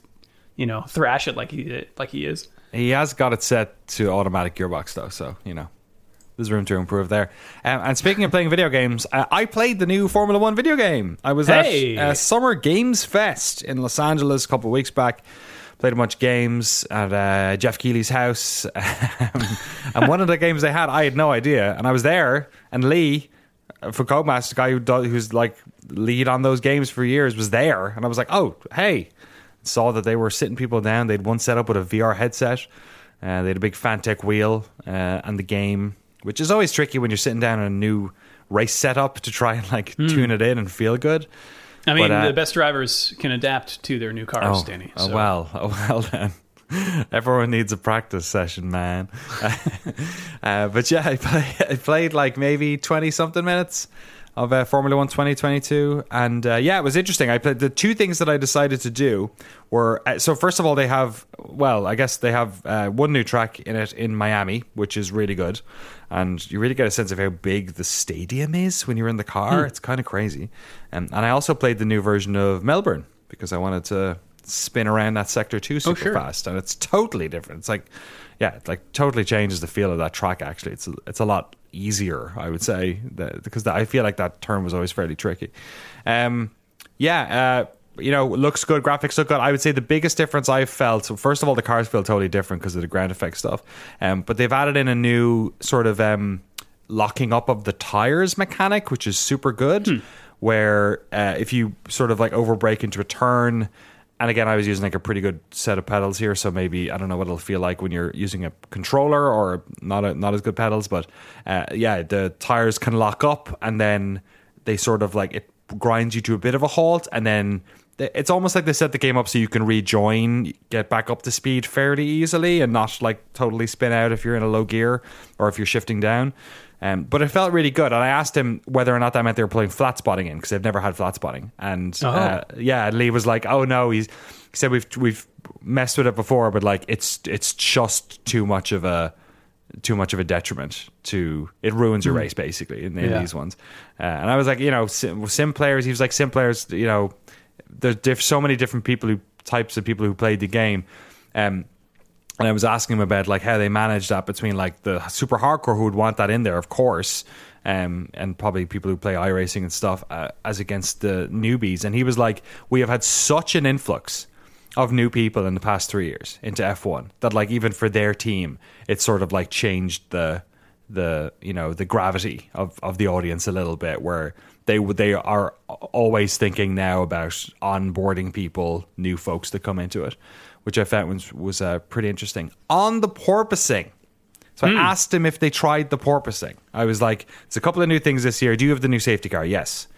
S1: you know thrash it like he did, like he is.
S2: He has got it set to automatic gearbox though, so you know there's room to improve there. Um, and speaking of playing video games, uh, I played the new Formula One video game. I was
S1: Hey!
S2: at uh, Summer Games Fest in Los Angeles a couple of weeks back. Played a bunch of games at uh, Geoff Keighley's house, Um, and one of the games they had, I had no idea, and I was there, and Lee. uh, For Codemaster, the guy who does, who's like lead on those games for years, was there, and I was like, "Oh, hey!" Saw that they were sitting people down. They'd one set up with a VR headset. Uh, they had a big Fanatec wheel uh, and the game, which is always tricky when you're sitting down in a new race setup to try and like tune it in and feel good.
S1: I mean,
S2: But, uh,
S1: the best drivers can adapt to their new cars,
S2: Oh,
S1: Danny.
S2: oh well, oh well then. Everyone needs a practice session, man. uh, but yeah, I, play, I played like maybe twenty something minutes of uh, Formula One 2022, and uh, yeah, it was interesting. I played the two things that I decided to do were uh, so first of all they have well, I guess they have uh, one new track in it in Miami, which is really good, and you really get a sense of how big the stadium is when you're in the car. It's kind of crazy, um, and I also played the new version of Melbourne because I wanted to spin around that sector too super
S1: sure.
S2: fast, and it's totally different. It's like yeah, it like totally changes the feel of that track. Actually, it's a, it's a lot easier, I would say, that, because I feel like that term was always fairly tricky. Um, yeah, uh, you know, looks good, graphics look good. I would say the biggest difference I felt. So first of all, the cars feel totally different because of the ground effect stuff. Um, but they've added in a new sort of um, locking up of the tires mechanic, which is super good. Where uh, if you sort of like overbrake into a turn, and again, I was using like a pretty good set of pedals here, so maybe I don't know what it'll feel like when you're using a controller or not a, not as good pedals, but uh, yeah, the tires can lock up and then they sort of like it grinds you to a bit of a halt, and then it's almost like they set the game up so you can rejoin, get back up to speed fairly easily, and not like totally spin out if you're in a low gear or if you're shifting down. Um, but it felt really good, and I asked him whether or not that meant they were playing flat spotting in because they've never had flat spotting. And uh, yeah, and Lee was like, "Oh no," he's, he said we've we've messed with it before, but like it's it's just too much of a too much of a detriment to it ruins your race basically in, in
S1: Yeah.
S2: these ones. Uh, and I was like, you know, sim, sim players. He was like, sim players. You know, there's diff- so many different people who types of people who played the game. Um, and I was asking him about like how they manage that between like the super hardcore who would want that in there, of course, um, and probably people who play iRacing and stuff, uh, as against the newbies. And he was like, "We have had such an influx of new people in the past three years into F1 that like even for their team, it's sort of like changed the the you know the gravity of of the audience a little bit where they they are always thinking now about onboarding people new folks that come into it which i found was was uh, pretty interesting. On the porpoising. So i asked him if they tried the porpoising. I was like it's a couple of new things this year. Do you have the new safety car? Yes.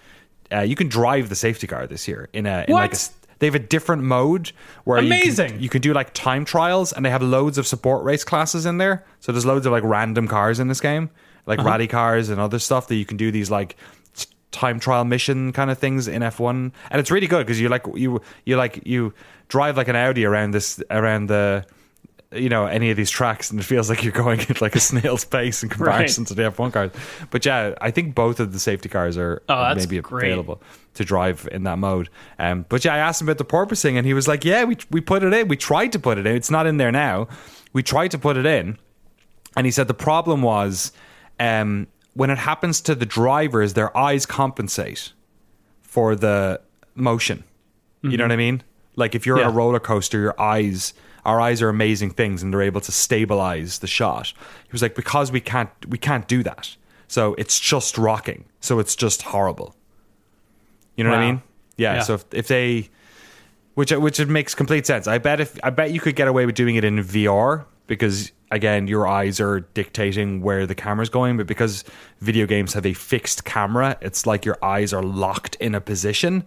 S2: Uh, you can drive the safety car this year in a in like a
S1: What?
S2: they have a different mode where you can-
S1: Amazing.
S2: you can do like time trials and they have loads of support race classes in there. So there's loads of like random cars in this game like rally cars and other stuff that you can do these like time trial mission kind of things in F1 and it's really good because you like you you like you drive like an Audi around this around the you know any of these tracks and it feels like you're going at like a snail's pace in comparison
S1: Right.
S2: to the F1 cars but yeah I think both of the safety cars are
S1: Oh,
S2: maybe
S1: great.
S2: available to drive in that mode. Um, but yeah, I asked him about the porpoising, and he was like, "Yeah, we we put it in. We tried to put it in. It's not in there now. We tried to put it in." And he said the problem was um, when it happens to the drivers, their eyes compensate for the motion. You know what I mm-hmm. mean? Like if you're on
S1: Yeah.
S2: a roller coaster, your eyes, our eyes are amazing things, and they're able to stabilize the shot. He was like, because we can't, we can't do that. So it's just rocking. So it's just horrible. You know what I mean? Yeah.
S1: Yeah.
S2: So if, if they, which which it makes complete sense. I bet if I bet you could get away with doing it in VR because again your eyes are dictating where the camera's going, but because video games have a fixed camera, it's like your eyes are locked in a position.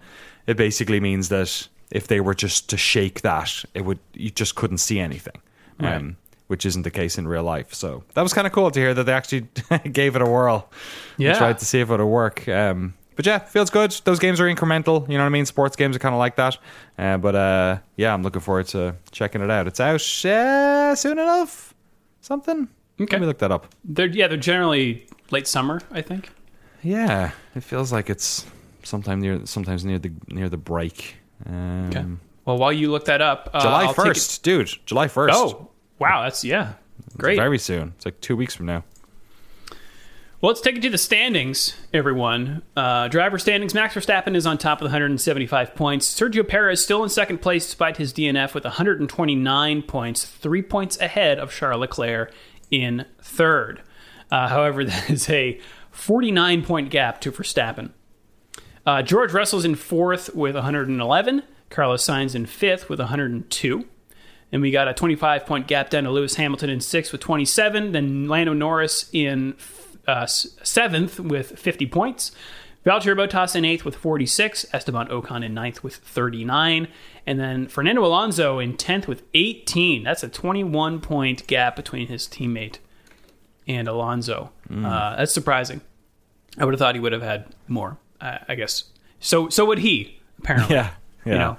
S2: It basically means that if they were just to shake that, it would you just couldn't see anything. Um, which isn't the case in real life. So that was kind of cool to hear that they actually gave it a whirl. and
S1: Yeah.
S2: tried to see if it would work. Um, but yeah, feels good. Those games are incremental. You know what I mean? Sports games are kind of like that. Uh, but uh, yeah, I'm looking forward to checking it out. It's out uh, soon enough. Something.
S1: Okay.
S2: Let me look that up.
S1: They're yeah, they're generally late summer, I think.
S2: Yeah, it feels like it's sometime near, sometimes near the near the break. Um,
S1: Okay. Well, while you look that up, uh,
S2: July
S1: I'll take it-
S2: first, dude. July first.
S1: Oh, wow, that's yeah, great.
S2: very soon. It's like two weeks from now.
S1: Well, let's take it to the standings, everyone. Uh, driver standings: Max Verstappen is on top with 175 points. Sergio Perez is still in second place despite his DNF with 129 points, three points ahead of Charles Leclerc in third. Uh, however, that is a 49 point gap to Verstappen. Uh, George Russell's in fourth with 111. Carlos Sainz in fifth with 102. And we got a 25 point gap down to Lewis Hamilton in sixth with 27. Then Lando Norris in uh, seventh with 50 points. Valtteri Bottas in eighth with 46. Esteban Ocon in ninth with 39. And then Fernando Alonso in 10th with 18. That's a 21 point gap between his teammate and Alonso. Uh, that's surprising. I would have thought he would have had more. Uh, I guess so. So would he. Apparently,
S2: Yeah, yeah.
S1: You know,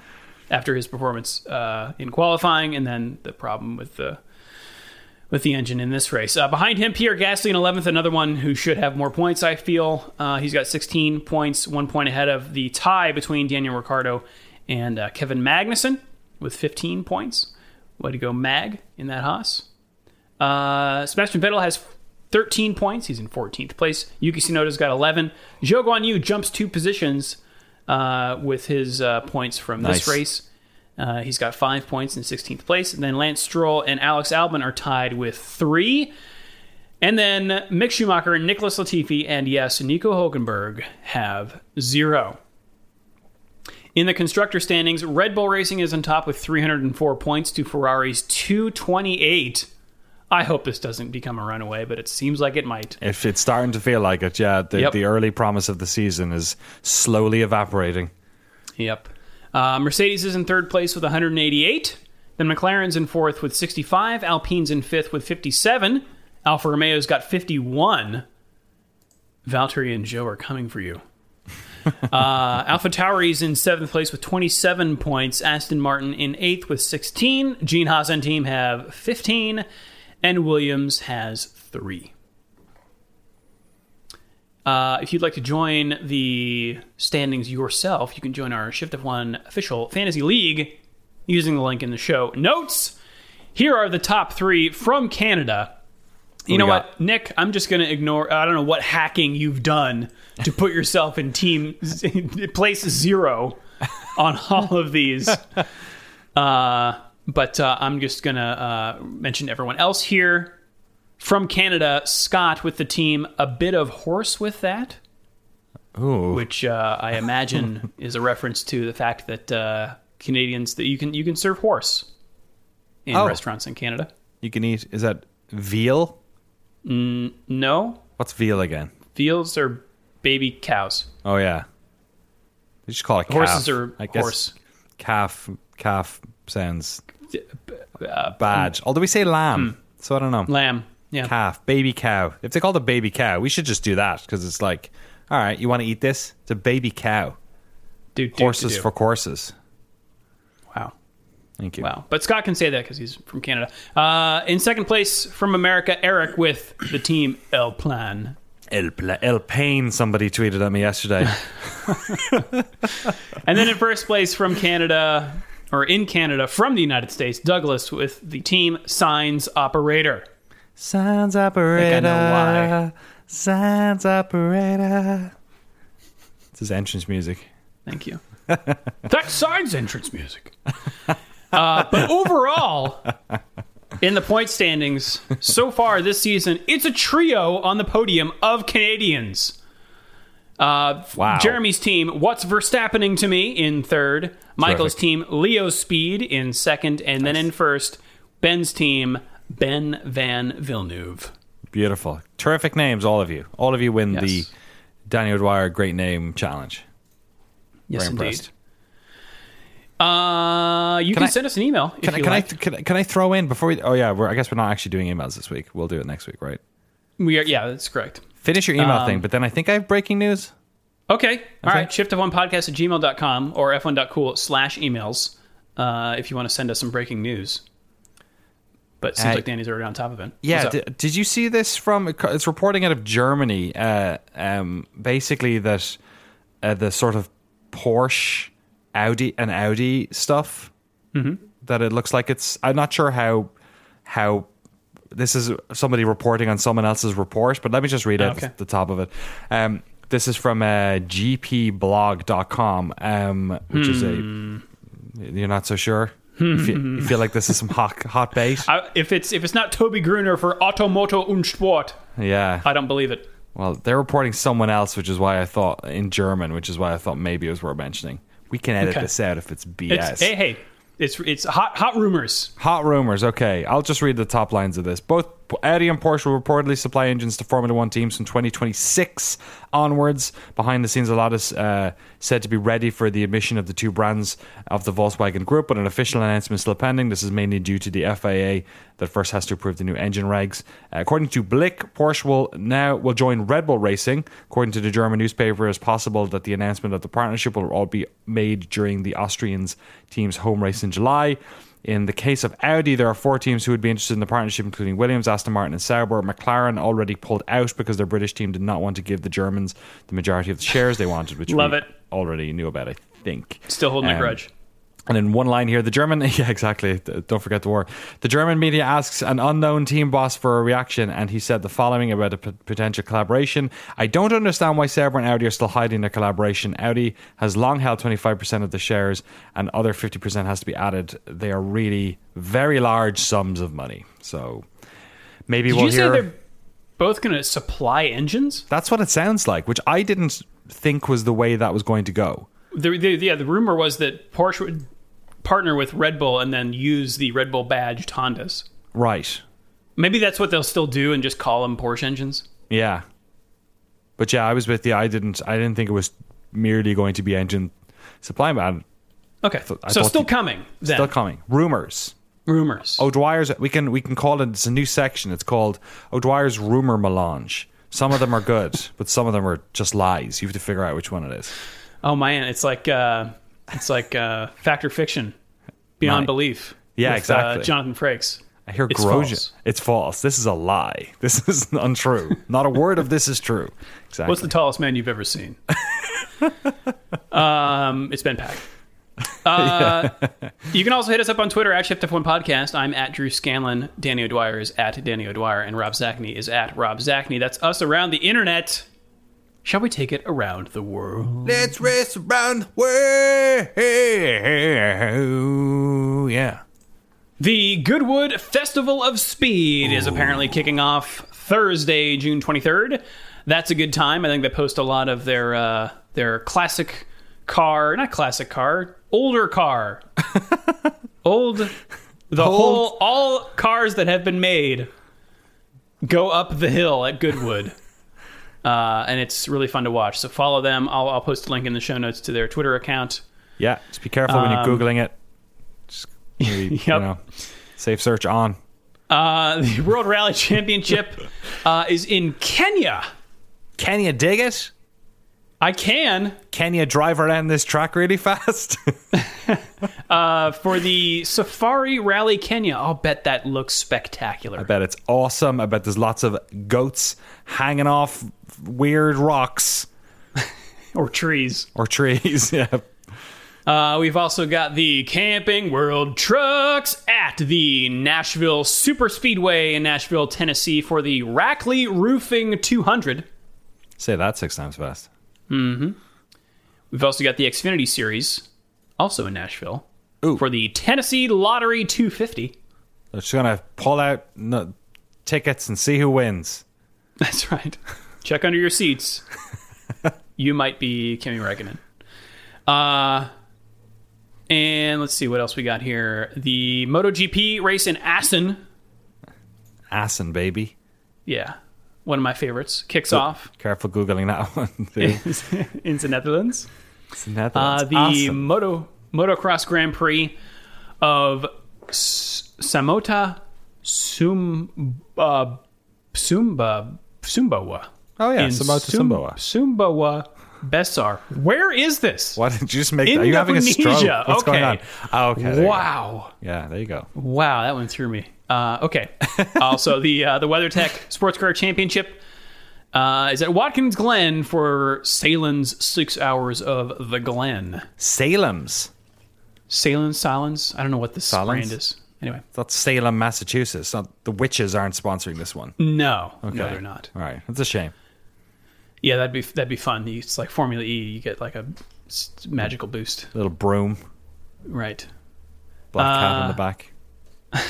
S1: after his performance uh, in qualifying, and then the problem with the with the engine in this race. Uh, behind him, Pierre Gasly in 11th, another one who should have more points, I feel. Uh, he's got 16 points, one point ahead of the tie between Daniel Ricciardo and uh, Kevin Magnussen with 15 points. Way to go, Mag, in that Haas. Uh, Sebastian Vettel has 13 points. He's in 14th place. Yuki Tsunoda's got 11. Zhou Guan Yu jumps two positions uh, with his uh, points from this race. Uh, he's got five points in 16th place. And then Lance Stroll and Alex Albon are tied with three. And then Mick Schumacher and Nicholas Latifi and yes, Nico Hulkenberg have zero. In the constructor standings, Red Bull Racing is on top with 304 points to Ferrari's 228. I hope this doesn't become a runaway, but it seems like it might.
S2: If it's starting to feel like it, yeah, the,
S1: Yep.
S2: the early promise of the season is slowly evaporating.
S1: Yep. Uh, Mercedes is in third place with 188. Then McLaren's in fourth with 65. Alpine's in fifth with 57. Alfa Romeo's got 51. Valtteri and Zhou are coming for you. uh, AlphaTauri's in seventh place with 27 points. Aston Martin in eighth with 16. Gene Haas and team have 15. And Williams has three. Uh, if you'd like to join the standings yourself, you can join our Shift F1 official fantasy league using the link in the show notes. Here are the top three from Canada. You
S2: we
S1: know
S2: got?
S1: what, Nick? I'm just going to ignore. I don't know what hacking you've done to put yourself in team place zero on all of these. Uh, but uh, I'm just going to uh, mention everyone else here. From Canada, Scott with the team, a bit of horse with that,
S2: Ooh.
S1: which uh, I imagine is a reference to the fact that uh, Canadians that you can you can serve horse in
S2: Oh.
S1: restaurants in Canada.
S2: You can eat, is that veal?
S1: No,
S2: What's veal again?
S1: veals are baby cows.
S2: Oh, yeah. You just call it calf.
S1: Horses are
S2: I
S1: horse.
S2: Calf, calf sounds
S1: Uh,
S2: bad. Although we say lamb, so I don't know.
S1: lamb. Yeah.
S2: calf, baby cow. If they called it baby cow, we should just do that because it's like, all right, you want to eat this? It's a baby cow.
S1: Do, do, do,
S2: Horses
S1: do.
S2: for courses.
S1: wow.
S2: Thank you.
S1: Wow. But Scott can say that because he's from Canada. Uh, in second place from America, Eric with the team El Plan.
S2: El, Pla- El Pain, somebody tweeted at me yesterday.
S1: And then in first place from Canada, or in Canada from the United States, Douglas with the team Sainz Operator.
S2: Sainz operator.
S1: why.
S2: Sainz operator. It's his entrance music.
S1: Thank you. That's Sainz entrance music. Uh, but overall, in the point standings so far this season, it's a trio on the podium of Canadians. Uh,
S2: Wow.
S1: Jeremy's team, What's Verstappening to Me in third. Michael's team, Leo Speed in second. And then in first, Ben's team, Ben Van Villeneuve.
S2: Beautiful. Terrific names, all of you. All of you win
S1: Yes.
S2: the Daniel Dwyer Great Name Challenge.
S1: Yes,
S2: Very
S1: indeed.
S2: impressed.
S1: Uh, you can,
S2: I-
S1: send us an email if
S2: Can, I, can, I,
S1: like.
S2: can, I, can I throw in before we. Oh, yeah, we're, I guess we're not actually doing emails this week. We'll do it next week, right?
S1: we are, yeah, that's correct.
S2: Finish your email
S1: Um,
S2: thing, but then I think I have breaking news.
S1: Okay. All
S2: Okay.
S1: right. Shift F1 podcast at gmail.com or f1.cool slash emails uh, if you want to send us some breaking news. But it seems
S2: Uh,
S1: like Danny's already on top of it.
S2: Yeah, did, you see this from? It's reporting out of Germany. Uh, um, basically, that uh, the sort of Porsche, Audi, and Audi stuff.
S1: Mm-hmm.
S2: That it looks like it's. I'm not sure how how this is somebody reporting on someone else's report, but let me just read out
S1: Okay.
S2: the, the top of it. Um, this is from uh, gpblog.com, um, which is
S1: Hmm.
S2: a. You're not so sure. You, feel, you feel like this is some hot hot bait.
S1: I, if it's if it's not Tobi Grüner for Auto Motor und Sport,
S2: yeah.
S1: I don't believe it.
S2: Well, they're reporting someone else, which is why I thought in German, which is why I thought maybe it was worth mentioning. We can edit
S1: Okay.
S2: this out if it's BS.
S1: It's, hey, hey, it's it's hot hot rumors.
S2: Hot rumors. Okay, I'll just read the top lines of this. Both Audi and Porsche will reportedly supply engines to Formula One teams from 2026 onwards. Behind the scenes, a lot is uh, said to be ready for the admission of the two brands of the Volkswagen Group, but an official announcement is still pending. This is mainly due to the FIA that first has to approve the new engine regs. Uh, according to Blick, Porsche will now will join Red Bull Racing. According to the German newspaper, it's possible that the announcement of the partnership will all be made during the Austrians team's home race in July. In the case of Audi, there are four teams who would be interested in the partnership, including Williams, Aston Martin, and Sauber. McLaren already pulled out because their British team did not want to give the Germans the majority of the shares they wanted, which
S1: Love
S2: we
S1: it.
S2: already knew about, I think.
S1: Still holding a
S2: Um,
S1: grudge.
S2: And in one line here, the German, yeah, exactly. Don't forget the war. The German media asks an unknown team boss for a reaction, and he said the following about a p- potential collaboration. I don't understand why Sauber and Audi are still hiding their collaboration. Audi has long held 25% of the shares, and other 50% has to be added. They are really very large sums of money. So maybe
S1: Did
S2: we'll
S1: you say
S2: hear.
S1: they're both going to supply engines?
S2: That's what it sounds like, which I didn't think was the way that was going to go.
S1: The, the, yeah, the rumor was that Porsche would partner with Red Bull and then use the Red Bull badged Hondas.
S2: Right.
S1: Maybe that's what they'll still do and just call them Porsche engines.
S2: Yeah. But yeah, I was with you. I didn't. I didn't think it was merely going to be engine supply, Man.
S1: Okay,
S2: I
S1: so still coming. Then
S2: still coming. Rumors.
S1: rumors.
S2: O'Dwyer's. We can we can call it. It's a new section. It's called O'Dwyer's rumor melange. Some of them are good, but some of them are just lies. You have to figure out which one it is.
S1: Oh man, it's like uh, it's like uh, fact or fiction, beyond
S2: Right.
S1: belief.
S2: Yeah,
S1: with,
S2: exactly.
S1: Uh, Jonathan Frakes.
S2: I hear
S1: It's
S2: Grosjean.
S1: false.
S2: It's false. This is a lie. This is untrue. Not a word of this is true. Exactly.
S1: What's the tallest man you've ever seen? um, it's Ben Pack. Uh, You can also hit us up on Twitter at Shift F1 Podcast. I'm at Drew Scanlon. Danny O'Dwyer is at Danny O'Dwyer, and Rob Zacny is at Rob Zacny. That's us around the internet. Shall we take it around the world?
S2: Let's race around the world. Yeah.
S1: The Goodwood Festival of Speed is apparently kicking off Thursday, June 23rd. That's a good time. I think they post a lot of their uh, their classic car, not classic car, older car, old, the whole all cars that have been made go up the hill at Goodwood. Uh, and it's really fun to watch. So follow them. I'll, I'll post a link in the show notes to their Twitter account.
S2: Yeah. Just be careful when you're
S1: Um,
S2: googling it. Just maybe,
S1: Yep.
S2: you know, safe search on.
S1: Uh, the World Rally Championship uh, is in Kenya.
S2: Can you dig it?
S1: I can
S2: Can you drive around this track really fast?
S1: uh, for the Safari Rally Kenya. I'll bet that looks spectacular.
S2: I bet it's awesome. I bet there's lots of goats hanging off weird rocks
S1: Or trees.
S2: or trees. yeah.
S1: Uh, we've also got the Camping World Trucks at the Nashville Super Speedway in Nashville, Tennessee for the Rackley Roofing 200.
S2: Say that six times fast.
S1: We've also got the Xfinity Series, also in Nashville,
S2: Ooh.
S1: for the Tennessee Lottery 250.
S2: They're just gonna pull out no, tickets and see who wins.
S1: That's right. Check under your seats. you might be Kimi Räikkönen. Uh, and let's see what else we got here. The MotoGP race in Assen.
S2: Assen, baby.
S1: Yeah, one of my favorites. Kicks off
S2: Careful googling that one.
S1: in the Netherlands.
S2: It's the Netherlands.
S1: Uh, the
S2: Assen.
S1: Moto Motocross Grand Prix of S- Samota Sum uh, Sumba Sumbawa.
S2: Oh yeah,
S1: in
S2: Samota
S1: Sum-
S2: Sumbawa.
S1: Sumbawa Besar. Where is this?
S2: What did you just make? Are you having a stroke? What's going on? Oh, okay. there you go.
S1: Wow.
S2: Yeah, there you go.
S1: Wow, that one threw me. Uh, okay. also, the uh, the WeatherTech Sports Car Championship uh, is at Watkins Glen for Salem's Six Hours of the Glen.
S2: Salem's.
S1: Salem, Salins. I don't know what this brand is. Anyway,
S2: That's Salem, Massachusetts. Not, the witches aren't sponsoring this one.
S1: no,
S2: Okay.
S1: no, they're not.
S2: All right, that's a shame.
S1: Yeah, that'd be that'd be fun. It's like Formula E. You get like a magical boost,
S2: Little broom,
S1: right?
S2: black cat
S1: Uh,
S2: in the back.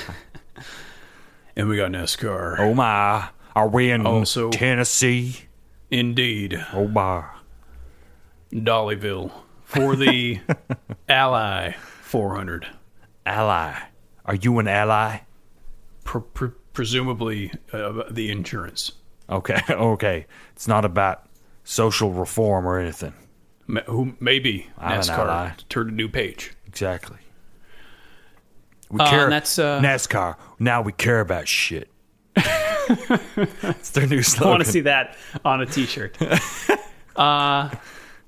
S1: And we got NASCAR.
S2: Oh my, are we in
S1: Also-
S2: Tennessee?
S1: Indeed,
S2: Oh my.
S1: Dollyville for the Ally 400.
S2: Ally. Are you an ally?
S1: Pr- pr- presumably uh, the insurance.
S2: Okay, okay. It's not about social reform or anything.
S1: Ma- Who maybe
S2: I don't know,
S1: NASCAR
S2: lad.
S1: turned a new page.
S2: Exactly. We
S1: Uh,
S2: care.
S1: and that's, uh,
S2: NASCAR. Now we care about shit. it's their new slogan.
S1: I
S2: slogan.
S1: want to see that on a T-shirt. uh,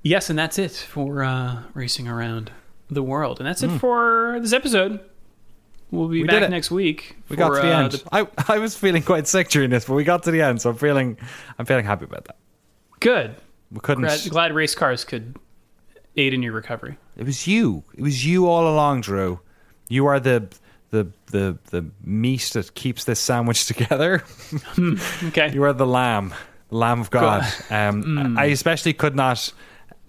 S1: yes, and that's it for uh, racing around the world, and that's it for this episode. We'll be.
S2: We
S1: back next week.
S2: We got to the
S1: uh,
S2: end. I, I was feeling quite sick during this, but we got to the end, so I'm feeling I'm feeling happy about that.
S1: good.
S2: We couldn't.
S1: Glad, glad race cars could aid in your recovery.
S2: It was you. It was you all along, Drew. You are the the the the meat that keeps this sandwich together.
S1: Okay.
S2: You are the lamb, the lamb of God. Um, I especially could not.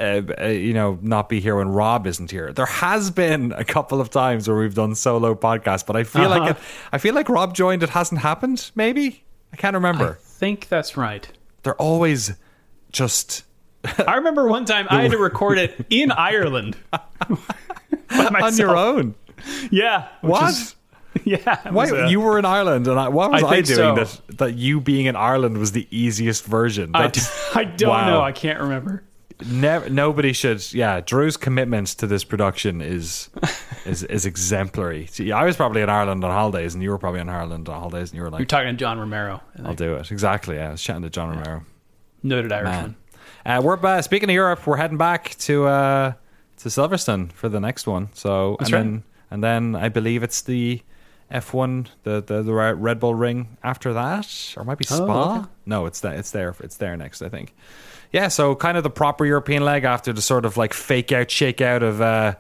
S2: Uh, uh, you know, not be here when Rob isn't here. There has been a couple of times where we've done solo podcasts, but I feel like it, I feel like Rob joined. It hasn't happened. Maybe I can't remember.
S1: I think that's right.
S2: They're always just
S1: I remember one time I had to record it in Ireland
S2: on your own.
S1: Yeah.
S2: What?
S1: is- yeah.
S2: Why
S1: was, uh,
S2: you were in Ireland and I, what was
S1: I
S2: I, doing
S1: so.
S2: that that you being in Ireland was the easiest version?
S1: I,
S2: That's
S1: I don't
S2: Wow.
S1: know. I can't remember.
S2: Never nobody should. Yeah, Drew's commitment to this production is is is exemplary. See, I was probably in Ireland on holidays, and you were probably in Ireland on holidays, and you were like, You're
S1: talking to John Romero,
S2: "I'll do it." Exactly. Yeah, I was chatting to John Romero.
S1: noted Irishman.
S2: Uh, we're back. Speaking of Europe, we're heading back to uh, to Silverstone for the next one. So
S1: That's
S2: and
S1: right.
S2: then and then I believe it's the F1, the, the the Red Bull Ring after that, or might be Spa.
S1: Oh, okay.
S2: No, it's that it's there. It's there next, I think. Yeah, so kind of the proper European leg after the sort of like fake out, shake out of uh,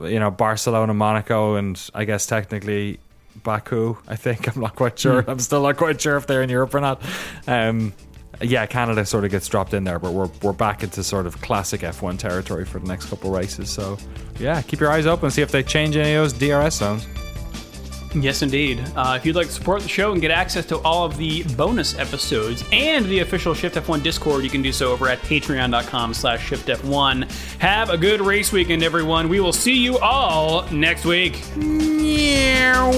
S2: you know Barcelona, Monaco, and I guess technically Baku. I think I'm not quite sure.
S1: Hmm.
S2: I'm still not quite sure if they're in Europe or not. Um, yeah, Canada sort of gets dropped in there, but we're we're back into sort of classic F1 territory for the next couple races. So yeah, keep your eyes open, see if they change any of those DRS zones.
S1: Yes, indeed. Uh, if you'd like to support the show and get access to all of the bonus episodes and the official Shift F1 Discord, you can do so over at patreon.com slash shiftf1. Have a good race weekend, everyone. We will see you all next week.
S2: Meow.